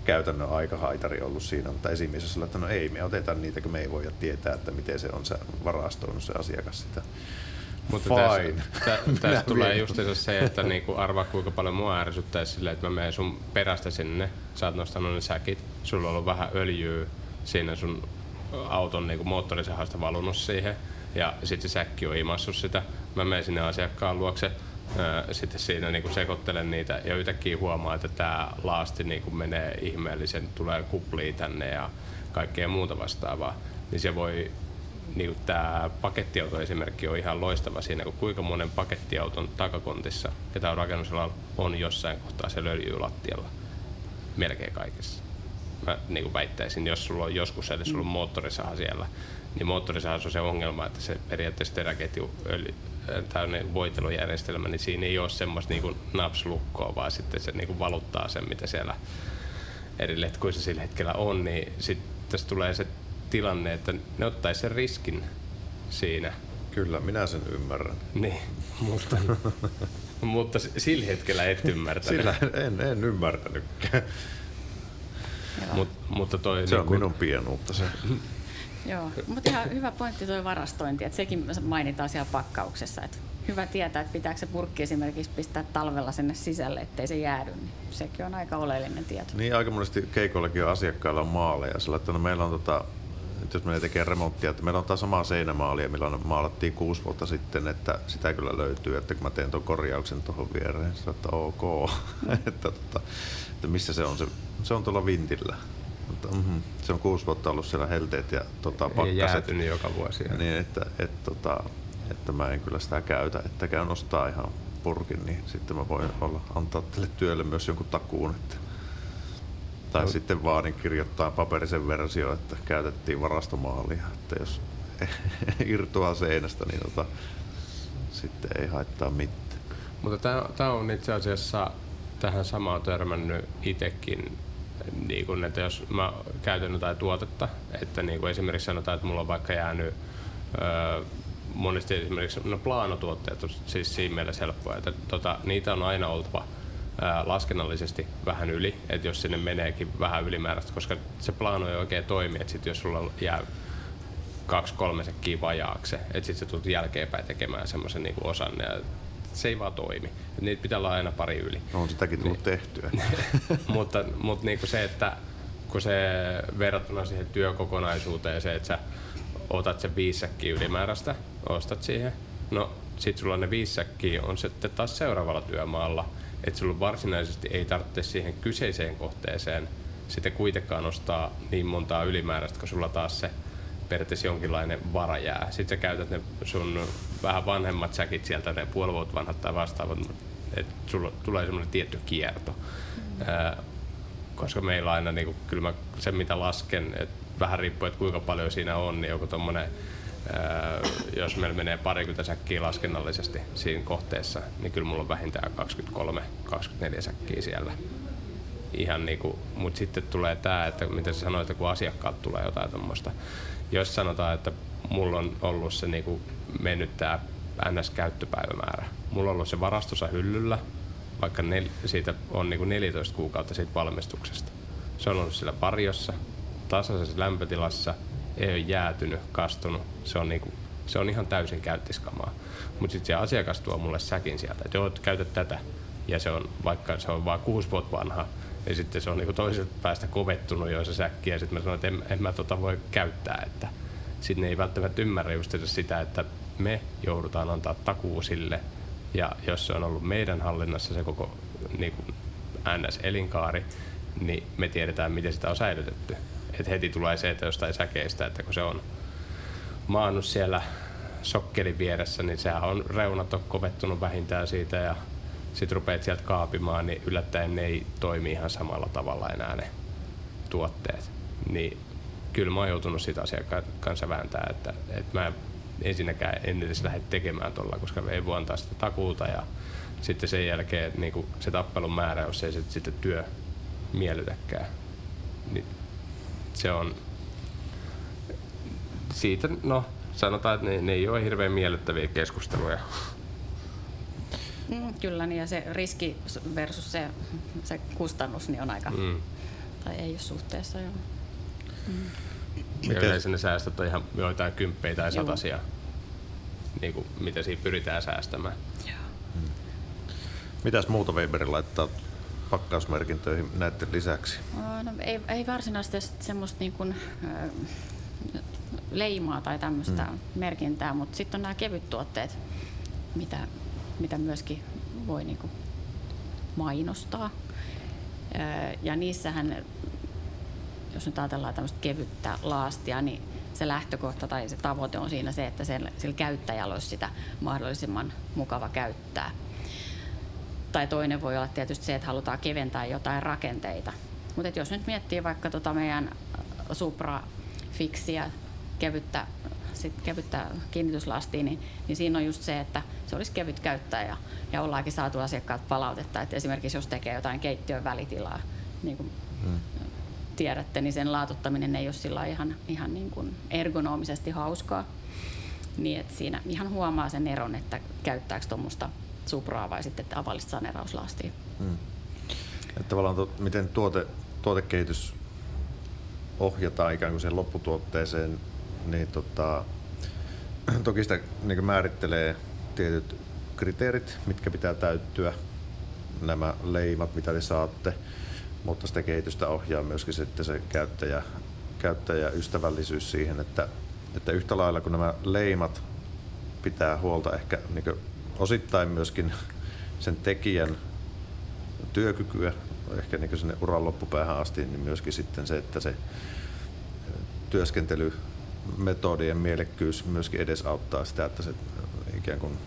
käytännön aikahaitari ollut siinä, mutta esimies sillä, että no ei, me otetaan niitä, kun me ei voida tietää, että miten se on se varastoinut se asiakas sitä. Mutta Fine. Tässä, tässä <laughs> tulee just se, että niinku arvaa kuinka paljon mua ärsyttäisi silleen, että mä menen sun perästä sinne, sä oot nostanut ne säkit, sulla on ollut vähän öljyä, siinä sun auton niin moottorisahasta valunut siihen ja sitten se säkki on imassut sitä. Mä menen sinne asiakkaan luokse, sitten siinä niin sekoittelen niitä ja yhtäkkiä huomaa, että tämä laasti niin menee ihmeellisen, tulee kuplia tänne ja kaikkea muuta vastaavaa. Niin se voi niin tämä pakettiauto-esimerkki on ihan loistava siinä, kun kuinka monen pakettiauton takakontissa, ketä on rakennusalalla, on jossain kohtaa se löytyy lattialla. Melkein kaikessa mä niin kuin väittäisin, jos sulla on joskus edes ollut moottorisaha siellä, niin moottorisahassa on se ongelma, että se periaatteessa teräketju öljy, tämmöinen voitelujärjestelmä, niin siinä ei ole semmoista niin kuin napslukkoa, vaan sitten se niin kuin valuttaa sen, mitä siellä eri letkuissa sillä hetkellä on, niin sitten tässä tulee se tilanne, että ne ottaisi sen riskin siinä. Kyllä, minä sen ymmärrän. Niin, <laughs> mutta, mutta sillä hetkellä et ymmärtänyt. Sillä en, en ymmärtänytkään. Mut, mutta toi se niin on kun... minun pienuutta se. <laughs> Joo, mutta ihan hyvä pointti tuo varastointi, että sekin mainitaan siellä pakkauksessa, että hyvä tietää, että pitääkö se purkki esimerkiksi pistää talvella sinne sisälle, ettei se jäädy, niin sekin on aika oleellinen tieto. Niin, aika monesti keikoillakin on asiakkailla on maaleja, sillä että no meillä on tota, jos menee tekemään remonttia, että meillä on tämä sama seinämaalia, millä maalattiin kuusi vuotta sitten, että sitä kyllä löytyy, että kun mä teen tuon korjauksen tuohon viereen, niin että ok, <laughs> että, tota, että missä se on se se on tuolla vintillä. Mutta, mm-hmm, se on kuusi vuotta ollut siellä helteet ja tota, pakkaset. Ei joka vuosi. Niin, että, et, tota, että mä en kyllä sitä käytä, että käyn ostaa ihan purkin, niin sitten mä voin olla, antaa tälle työlle myös jonkun takuun. Että, tai no. sitten vaan niin kirjoittaa paperisen versio, että käytettiin varastomaalia, että jos <laughs> irtoaa seinästä, niin tota, sitten ei haittaa mitään. Mutta tämä on itse asiassa tähän samaan törmännyt itsekin niin kun, että jos mä käytän jotain tuotetta, että niin kuin esimerkiksi sanotaan, että mulla on vaikka jäänyt öö, monesti esimerkiksi no plaanotuotteet on siis siinä mielessä helppoja, että tota, niitä on aina oltava ää, laskennallisesti vähän yli, että jos sinne meneekin vähän ylimääräistä, koska se plaano ei oikein toimi, että sit jos sulla jää kaksi kolme sekkiä vajaaksi, että sitten se tulet jälkeenpäin tekemään semmoisen niinku osan ja se ei vaan toimi. Niitä pitää olla aina pari yli. No on sitäkin tullut niin. tehtyä. <laughs> mutta mutta niinku se, että kun se verrattuna siihen työkokonaisuuteen se, että sä otat sen viisi säkkiä ylimääräistä, ostat siihen, no sit sulla ne viisi säkkiä on sitten taas seuraavalla työmaalla, että sulla varsinaisesti ei tarvitse siihen kyseiseen kohteeseen sitten kuitenkaan ostaa niin montaa ylimääräistä, kun sulla taas se periaatteessa jonkinlainen vara jää. Sitten sä käytät ne sun vähän vanhemmat säkit sieltä, ne puoli vuotta vanhat tai vastaavat, että sulla tulee semmoinen tietty kierto. Mm. Ää, koska meillä aina, niin kuin, kyllä mä se mitä lasken, että vähän riippuu, että kuinka paljon siinä on, niin joku tommonen, ää, jos meillä menee parikymmentä säkkiä laskennallisesti siinä kohteessa, niin kyllä mulla on vähintään 23-24 säkkiä siellä. Ihan niinku, mutta sitten tulee tämä, että mitä sä sanoit, että kun asiakkaat tulee jotain tuommoista. Jos sanotaan, että mulla on ollut se niinku mennyt tämä NS-käyttöpäivämäärä. Mulla on ollut se varastossa hyllyllä, vaikka nel, siitä on niinku 14 kuukautta siitä valmistuksesta. Se on ollut siellä varjossa, tasaisessa lämpötilassa, ei ole jäätynyt, kastunut. Se on, niinku, se on ihan täysin käyttiskamaa. Mutta sitten se asiakas tuo mulle säkin sieltä, että joo, käytä tätä. Ja se on, vaikka se on vain kuusi vuotta vanha, ja sitten se on niinku toiselta päästä kovettunut jo se säkki, ja sitten mä sanoin, että en, en mä tota voi käyttää. Että sitten ei välttämättä ymmärrä just sitä, että me joudutaan antaa takuu sille, ja jos se on ollut meidän hallinnassa se koko niin kuin NS-elinkaari, niin me tiedetään, miten sitä on säilytetty. Et heti tulee se, että jostain säkeistä, että kun se on maannut siellä sokkelin vieressä, niin sehän on reunat on kovettunut vähintään siitä ja sitten rupeat sieltä kaapimaan, niin yllättäen ne ei toimi ihan samalla tavalla enää ne tuotteet. Niin kyllä mä oon joutunut sitä asiakkaan kanssa vääntää, että, että mä ensinnäkään en edes lähde tekemään tuolla, koska ei voi antaa sitä takuuta ja sitten sen jälkeen niin kuin se tappelun määrä, jos ei se sitten työ miellytäkään, niin se on siitä, no sanotaan, että ne, ne ei ole hirveän miellyttäviä keskusteluja. Mm, kyllä, niin ja se riski versus se, se kustannus niin on aika, mm. tai ei ole suhteessa. Joo. Mm. Ja yleensä ne säästöt on ihan joitain kymppejä tai satasia, niin kuin, mitä siinä pyritään säästämään. Joo. Mm. Mitäs muuta Weberin laittaa pakkausmerkintöihin näiden lisäksi? No, ei, ei varsinaisesti semmoista niin kuin, leimaa tai tämmöistä mm. merkintää, mutta sitten on nämä kevyttuotteet, mitä, mitä myöskin voi niin kuin mainostaa. Ja niissähän, jos nyt ajatellaan tämmöistä kevyttä laastia, niin se lähtökohta tai se tavoite on siinä se, että sillä käyttäjällä olisi sitä mahdollisimman mukava käyttää. Tai toinen voi olla tietysti se, että halutaan keventää jotain rakenteita. Mutta jos nyt miettii vaikka tota meidän Supra Fixiä, kevyttä, sit kevyttä kiinnityslastia, niin, niin siinä on just se, että se olisi kevyt käyttää ja, ja ollaankin saatu asiakkaat palautetta, että esimerkiksi jos tekee jotain keittiön välitilaa, niin kuin hmm. Tiedätte, niin sen laatuttaminen ei ole sillä ihan, ihan niin kuin ergonomisesti hauskaa. Niin että siinä ihan huomaa sen eron, että käyttääkö tuommoista Supraa vai sitten tavallista saneerauslastia. Hmm. Että tavallaan to, miten tuote, tuotekehitys ohjataan ikään kuin sen lopputuotteeseen, niin tota, <clears throat> toki sitä niin määrittelee tietyt kriteerit, mitkä pitää täyttyä, nämä leimat, mitä te saatte, mutta sitä kehitystä ohjaa myöskin sitten se käyttäjä, käyttäjäystävällisyys siihen, että, että yhtä lailla kun nämä leimat pitää huolta ehkä niin osittain myöskin sen tekijän työkykyä, ehkä niin sinne uran loppupäähän asti, niin myöskin sitten se, että se työskentelymetodien mielekkyys myöskin edesauttaa sitä, että se ikään kuin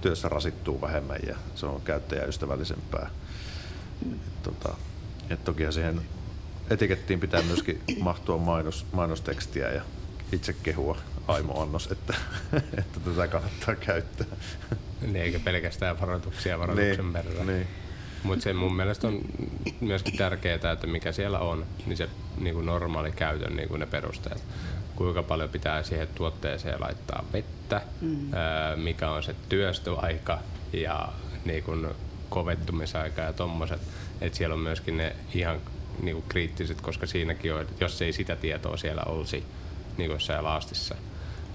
työssä rasittuu vähemmän ja se on käyttäjäystävällisempää. Tota, et toki siihen etikettiin pitää myöskin <clears throat> mahtua mainos, mainostekstiä ja itse kehua aimo-annos, että, <laughs> että tätä kannattaa käyttää. Niin, eikä pelkästään varoituksia varoituksen niin, verran. Niin. Mutta se mun mielestä on myöskin tärkeää, että mikä siellä on, niin se niin kuin normaali käytön niin kuin ne perusteet. Kuinka paljon pitää siihen tuotteeseen laittaa vettä, mm. ää, mikä on se työstöaika ja niin kuin kovettumisaika ja tommoset. Että siellä on myöskin ne ihan niin kuin kriittiset, koska siinäkin on, että jos ei sitä tietoa siellä olisi niin kuin jossain laastissa,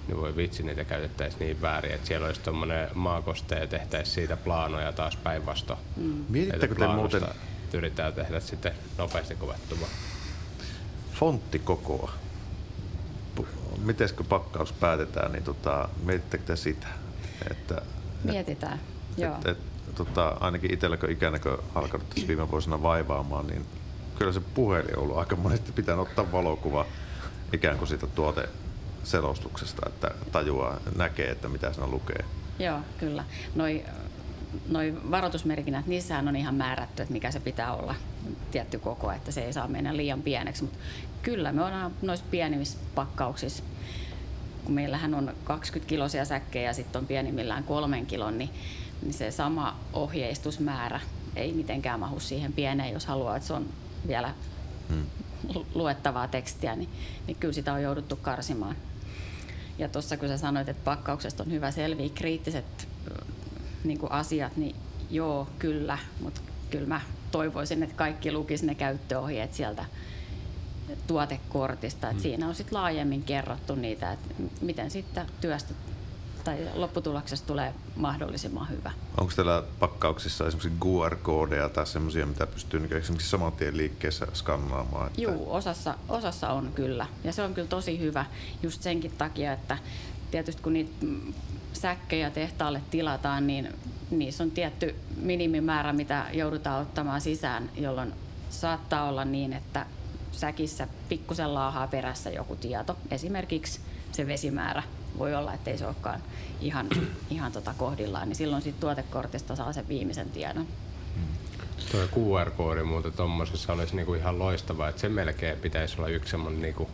niin voi vitsi niitä käytettäisiin niin väärin, että siellä olisi tuommoinen maakoste ja tehtäisiin siitä plaanoja taas päinvastoin. Mm. Mietittäkö te muuten yritetään tehdä sitten nopeasti kovettumaan. fonttikokoa? Miten kun pakkaus päätetään, niin tota, mietittekö te sitä? Että, Mietitään, joo. et, et, tota, ainakin itsellä, kun ikänäkö alkanut tässä viime vuosina vaivaamaan, niin kyllä se puhelin on ollut aika monesti pitää ottaa valokuva ikään kuin siitä tuoteselostuksesta, että tajuaa, näkee, että mitä siinä lukee. Joo, kyllä. Noi, noi varoitusmerkinnät, niissähän on ihan määrätty, että mikä se pitää olla tietty koko, että se ei saa mennä liian pieneksi. Mutta kyllä me ollaan noissa pienimmissä pakkauksissa, kun meillähän on 20 kilosia säkkejä ja sitten on pienimmillään kolmen kilon, niin, niin se sama ohjeistusmäärä ei mitenkään mahu siihen pieneen, jos haluaa, että se on vielä hmm. luettavaa tekstiä, niin, niin kyllä sitä on jouduttu karsimaan. Ja tuossa kun sä sanoit, että pakkauksesta on hyvä selviä kriittiset niin kuin asiat, niin joo, kyllä, mutta kyllä mä toivoisin, että kaikki lukis ne käyttöohjeet sieltä tuotekortista, että mm. siinä on sitten laajemmin kerrottu niitä, että miten sitten työstä tai lopputuloksesta tulee mahdollisimman hyvä. Onko teillä pakkauksissa esimerkiksi QR-koodeja tai semmoisia, mitä pystyy niin esimerkiksi saman tien liikkeessä skannaamaan? Että... Joo, osassa, osassa on kyllä. Ja se on kyllä tosi hyvä just senkin takia, että tietysti kun niitä säkkejä tehtaalle tilataan, niin niissä on tietty minimimäärä, mitä joudutaan ottamaan sisään, jolloin saattaa olla niin, että säkissä pikkusen laahaa perässä joku tieto, esimerkiksi se vesimäärä. Voi olla, että ei se olekaan ihan, ihan tota kohdillaan, niin silloin siitä tuotekortista saa sen viimeisen tiedon. Tuo QR-koodi muuten tuommoisessa olisi niinku ihan loistava, että se melkein pitäisi olla yksi semmoinen niinku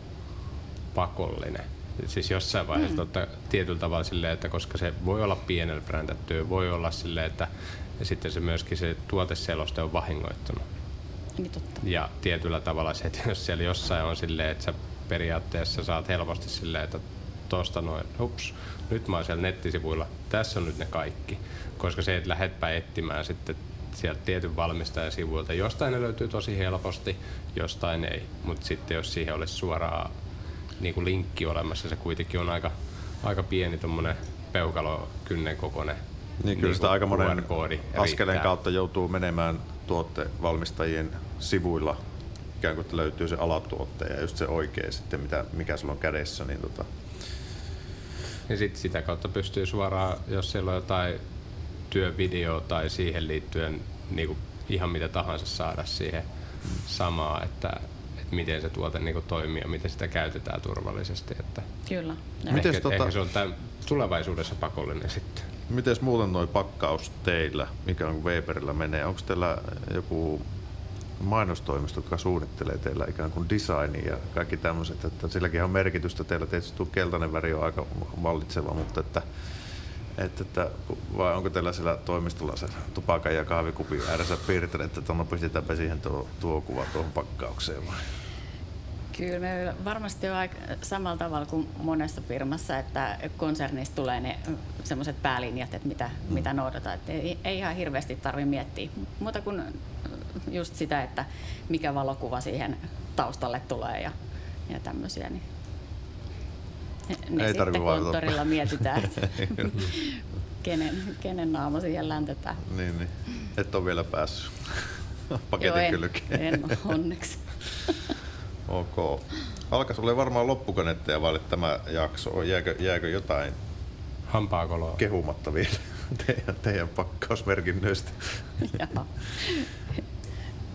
pakollinen. Siis jossain vaiheessa mm. totta, tietyllä tavalla silleen, että koska se voi olla pienellä brändättyä, voi olla silleen, että sitten se myöskin se tuoteseloste on vahingoittunut. Niin totta. Ja tietyllä tavalla se, että jos siellä jossain on silleen, että sä periaatteessa saat helposti silleen, että tosta noin, hups, nyt mä oon siellä nettisivuilla, tässä on nyt ne kaikki. Koska se, että lähdetpä etsimään sitten sieltä tietyn valmistajan sivuilta, jostain ne löytyy tosi helposti, jostain ei. Mutta sitten jos siihen olisi suoraan niin kuin linkki olemassa, se kuitenkin on aika, aika pieni tuommoinen peukalokynnen kokoinen niin kyllä niin sitä aika monen askeleen riittää. kautta joutuu menemään tuottevalmistajien sivuilla, ikään kuin että löytyy se alatuotte ja just se oikea sitten, mitä, mikä sulla on kädessä. Niin tota, Ja sitten sitä kautta pystyy suoraan, jos siellä on jotain työvideoa tai siihen liittyen niin kuin ihan mitä tahansa saada siihen samaa, että, että miten se tuote niin kuin toimii ja miten sitä käytetään turvallisesti. Että Kyllä. Mites ehkä, tota- ehkä se on tämän tulevaisuudessa pakollinen sitten. Miten muuten noin pakkaus teillä, mikä on Weberillä menee? Onko teillä joku mainostoimisto, joka suunnittelee teillä ikään kuin designia ja kaikki tämmöiset, että silläkin on merkitystä. Teillä tietysti tuo keltainen väri on aika vallitseva, mutta että, että, että vai onko teillä siellä toimistolla se tupakan ja kahvikupin ääressä piirtelet, että no pistetäänpä siihen tuo, tuo kuva tuohon pakkaukseen vai? Kyllä me varmasti on aika samalla tavalla kuin monessa firmassa, että konsernista tulee ne semmoiset päälinjat, että mitä, mm. mitä noudataan. Että ei, ei ihan hirveästi tarvitse miettiä muuta kuin just sitä, että mikä valokuva siihen taustalle tulee ja, ja tämmöisiä. Niin ne Ei sitten konttorilla mietitään, että <laughs> kenen, kenen naama siihen läntetään. Niin, niin. Et ole vielä päässyt <laughs> paketin Joo, en, kylkeen. en ole onneksi. <laughs> Ok. Alkas olla varmaan loppukanetteja vaille tämä jakso. Jääkö, jääkö jotain Hampaakoloa. kehumatta vielä teidän, teidän pakkausmerkinnöistä?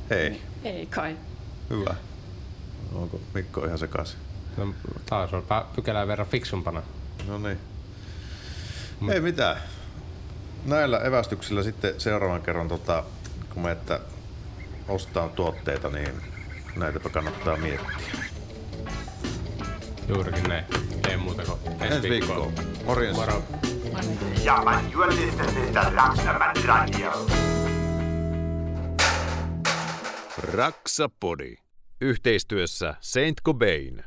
Ei. Ei kai. Hyvä. Onko Mikko ihan sekaisin? No, taas on pykälää verran fiksumpana. No niin. Ei mitään. Näillä evästyksillä sitten seuraavan kerran, tota, kun me että ostaa tuotteita, niin näitäpä kannattaa miettiä. Juurikin näin. Ei muuta kuin ensi, viikkoon. Morjens. Moro. Ja, man, you're listening to Raksnaman Radio. Raksapodi. Yhteistyössä Saint Cobain.